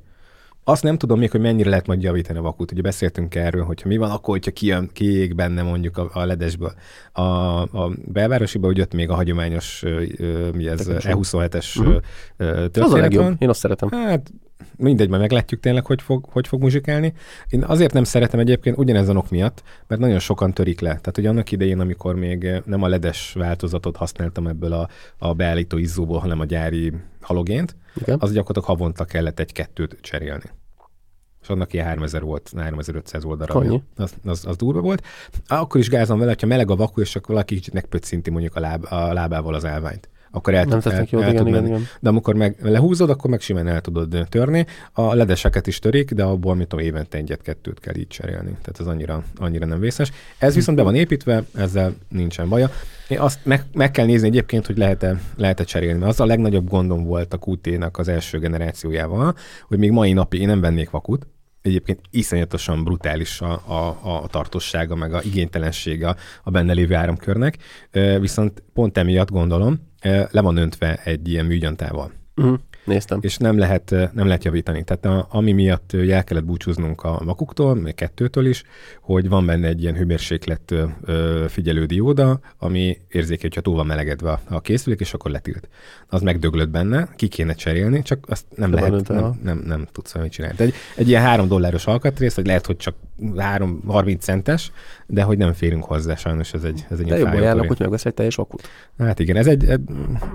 S3: Azt nem tudom még, hogy mennyire lehet majd javítani a vakut. Ugye beszéltünk erről, hogyha mi van, akkor, hogyha kijön, kiég benne mondjuk a, a ledesből. A, a belvárosiba ugye ott még a hagyományos, mi ez, E27-es uh-huh. történet
S2: Az a legjobb. Én azt szeretem.
S3: Hát mindegy, majd meglátjuk tényleg, hogy fog, hogy fog muzsikálni. Én azért nem szeretem egyébként ugyanezen ok miatt, mert nagyon sokan törik le. Tehát, hogy annak idején, amikor még nem a ledes változatot használtam ebből a, a beállító izzóból, hanem a gyári halogént, Igen. az gyakorlatilag havonta kellett egy-kettőt cserélni és annak ilyen 3000 volt, 3500 volt darabja. Az, az, az, durva volt. Akkor is gázom vele, hogyha meleg a vaku, és akkor valaki kicsit megpöccinti mondjuk a, láb, a lábával az állványt akkor el,
S2: nem tud, el, jót, el igen, igen, igen.
S3: De amikor meg lehúzod, akkor meg simán el tudod törni. A ledeseket is törik, de abból, mit tudom, évente egyet-kettőt kell így cserélni. Tehát ez annyira, annyira nem vészes. Ez viszont be van építve, ezzel nincsen baja. Én azt meg, meg kell nézni egyébként, hogy lehet-e, lehet-e cserélni. Mert az a legnagyobb gondom volt a QT-nak az első generációjával, hogy még mai napig én nem vennék vakut, egyébként iszonyatosan brutális a, a, a tartossága, meg a igénytelensége a benne lévő áramkörnek, viszont pont emiatt gondolom, le van öntve egy ilyen műgyantával.
S2: Uh-huh. Néztem.
S3: És nem lehet, nem lehet javítani. Tehát a, ami miatt el kellett búcsúznunk a vakuktól, még kettőtől is, hogy van benne egy ilyen hőmérséklet figyelő dióda, ami érzékel, hogyha túl van melegedve a készülék, és akkor letilt. Az megdöglött benne, ki kéne cserélni, csak azt nem De lehet, nem, nem, nem tudsz mit csinálni. egy, egy ilyen három dolláros alkatrész, vagy lehet, hogy csak 3, 30 centes, de hogy nem férünk hozzá, sajnos ez egy, ez egy
S2: De jobban járnak, hogy megvesz egy teljes vakut.
S3: Hát igen, ez egy,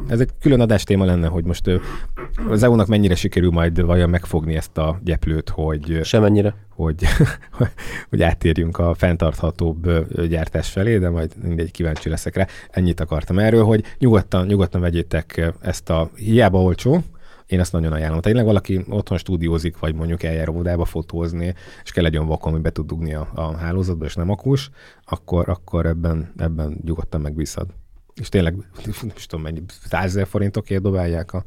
S3: ez egy külön adás téma lenne, hogy most az EU-nak mennyire sikerül majd vajon megfogni ezt a gyeplőt, hogy...
S2: Semennyire.
S3: Hogy, [LAUGHS] hogy áttérjünk a fenntarthatóbb gyártás felé, de majd mindegy kíváncsi leszek rá. Ennyit akartam erről, hogy nyugodtan, nyugodtan vegyétek ezt a hiába olcsó, én ezt nagyon ajánlom. Tényleg valaki otthon stúdiózik, vagy mondjuk eljár óvodába fotózni, és kell egy olyan vakon, hogy be tud dugni a, a hálózatba, és nem akus, akkor, akkor ebben, ebben nyugodtan megbízhat. És tényleg, [LAUGHS] nem tudom mennyi, 100 forintokért dobálják a,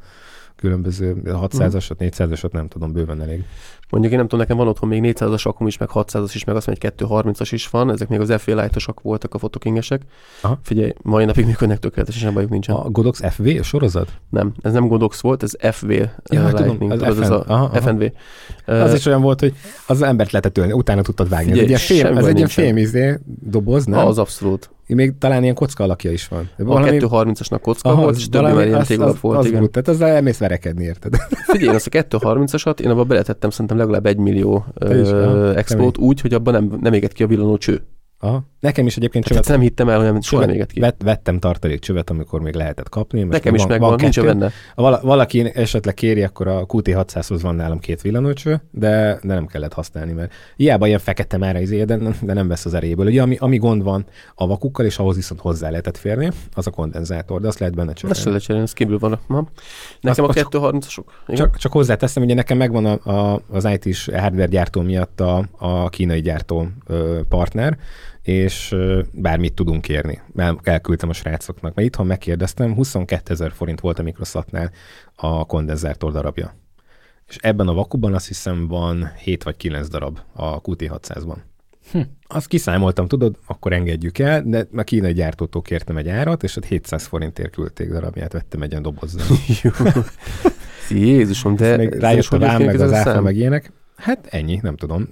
S3: különböző 600-asat, 400-asat, nem tudom, bőven elég.
S2: Mondjuk én nem tudom, nekem van otthon még 400-as akum is, meg 600-as is, meg azt mondja, hogy 230-as is van, ezek még az FV light voltak a fotokingesek. Aha. Figyelj, mai napig működnek tökéletesen, bajuk nincsen.
S3: A Godox FV sorozat?
S2: Nem, ez nem Godox volt, ez FV ja, uh, Lightning, tudom, az, tudod, FN, ez a aha, aha. FNV.
S3: Az uh, is olyan volt, hogy az embert lehetett ölni, utána tudtad vágni. Figyelj, ez egy ilyen fém, ez egy ilyen fém izé, doboz, nem?
S2: Az abszolút.
S3: Még talán ilyen kocka alakja is van.
S2: Valami... A 230-asnak kocka Aha, volt, és többi már ilyen téglalap volt.
S3: Az, igen. tehát az elmész verekedni, érted? [LAUGHS]
S2: Figyelj, azt a 230-asat én abban beletettem szerintem legalább egy millió uh, expót úgy, hogy abban nem, nem éget ki a villanó cső.
S3: Aha. Nekem is egyébként
S2: csövet. nem hittem el, hogy soha nem éget ki.
S3: Vett, vettem tartalék csövet, amikor még lehetett kapni.
S2: Most Nekem is megvan, van nincs benne.
S3: Ha valaki esetleg kéri, akkor a QT600-hoz van nálam két villanócső, de, de nem kellett használni, mert hiába ilyen fekete már izé, de, de nem vesz az eréből. Ugye ami, ami gond van a vakukkal, és ahhoz viszont hozzá lehetett férni, az a kondenzátor, de azt lehet benne cserélni.
S2: Azt lehet cserélni, ez kívül van. Ma. Nekem azt, a 230-asok.
S3: Csak, csak hozzáteszem, ugye nekem megvan a, a, az IT-s hardware gyártó miatt a, a kínai gyártó ö, partner, és bármit tudunk kérni. Elküldtem a srácoknak, mert itthon megkérdeztem, 22 ezer forint volt a Microsoftnál a kondenzátor darabja. És ebben a vakuban azt hiszem van 7 vagy 9 darab a QT600-ban. Hm. Azt kiszámoltam, tudod, akkor engedjük el, de a kínai gyártótól kértem egy árat, és ott 700 forintért küldték darabját, vettem egy ilyen dobozzal. [LAUGHS]
S2: Jézusom, de...
S3: Még rájött a rám, meg az áfa, meg ilyenek. Hát ennyi, nem tudom.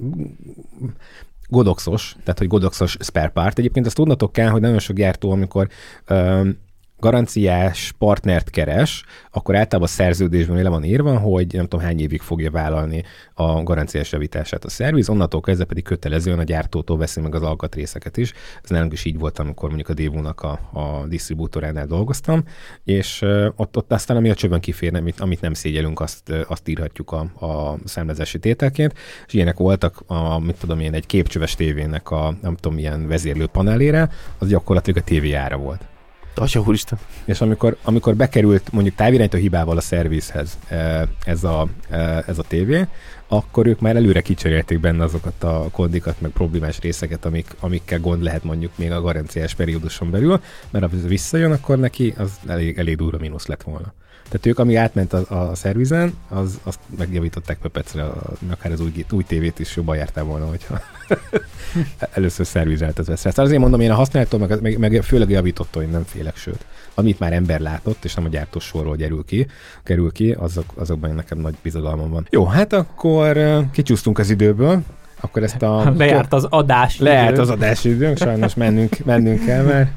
S3: Godoxos, tehát hogy Godoxos spare part. Egyébként azt tudnatok kell, hogy nagyon sok gyártó, amikor um, garanciás partnert keres, akkor általában a szerződésben le van írva, hogy nem tudom hány évig fogja vállalni a garanciás javítását a szerviz, onnantól kezdve pedig kötelezően a gyártótól veszi meg az alkatrészeket is. Ez nálunk is így volt, amikor mondjuk a Dévónak a, a disztribútoránál dolgoztam, és ott, ott aztán ami a csövön kifér, amit, amit nem szégyelünk, azt, azt írhatjuk a, a számlázási tételként, és ilyenek voltak, a, mit tudom én, egy képcsöves tévének a nem tudom milyen vezérlő panelére, az gyakorlatilag a tévé ára volt.
S2: Atya úristen.
S3: És amikor, amikor bekerült mondjuk távirányító hibával a szervizhez eh, ez a, eh, ez a tévé, akkor ők már előre kicserélték benne azokat a kódikat, meg problémás részeket, amik, amikkel gond lehet mondjuk még a garanciás perióduson belül, mert ha visszajön, akkor neki az elég, elég durva mínusz lett volna. Tehát ők, ami átment a, a szervizen, az, azt megjavították Pepecre, akár az új, új tévét is jobban jártál volna, hogyha [LAUGHS] először szervizelt az vesz. azért mondom, én a használattól, meg, meg, meg főleg javítottól én nem félek, sőt. Amit már ember látott, és nem a gyártós sorról gyerül ki, kerül ki, azok, azokban nekem nagy bizodalmam van. Jó, hát akkor kicsúsztunk az időből, akkor ezt a... [LAUGHS]
S1: Lejárt az adás
S3: Lejárt az adás időnk, sajnos mennünk, mennünk kell, mert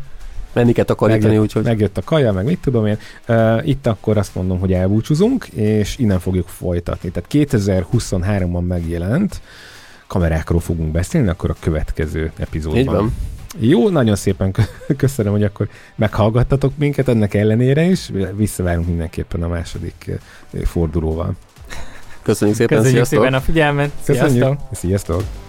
S2: menni kell takarítani,
S3: megjött,
S2: úgyhogy...
S3: Megjött a kaja, meg mit tudom én. Uh, itt akkor azt mondom, hogy elbúcsúzunk, és innen fogjuk folytatni. Tehát 2023-ban megjelent, kamerákról fogunk beszélni, akkor a következő epizódban.
S2: Így van.
S3: Jó, nagyon szépen [LAUGHS] köszönöm, hogy akkor meghallgattatok minket ennek ellenére is. Visszavárunk mindenképpen a második fordulóval.
S2: Köszönjük szépen,
S1: Köszönjük
S2: sziasztok!
S1: szépen a figyelmet.
S3: Köszönjük.
S1: Sziasztok!
S3: Sziasztok!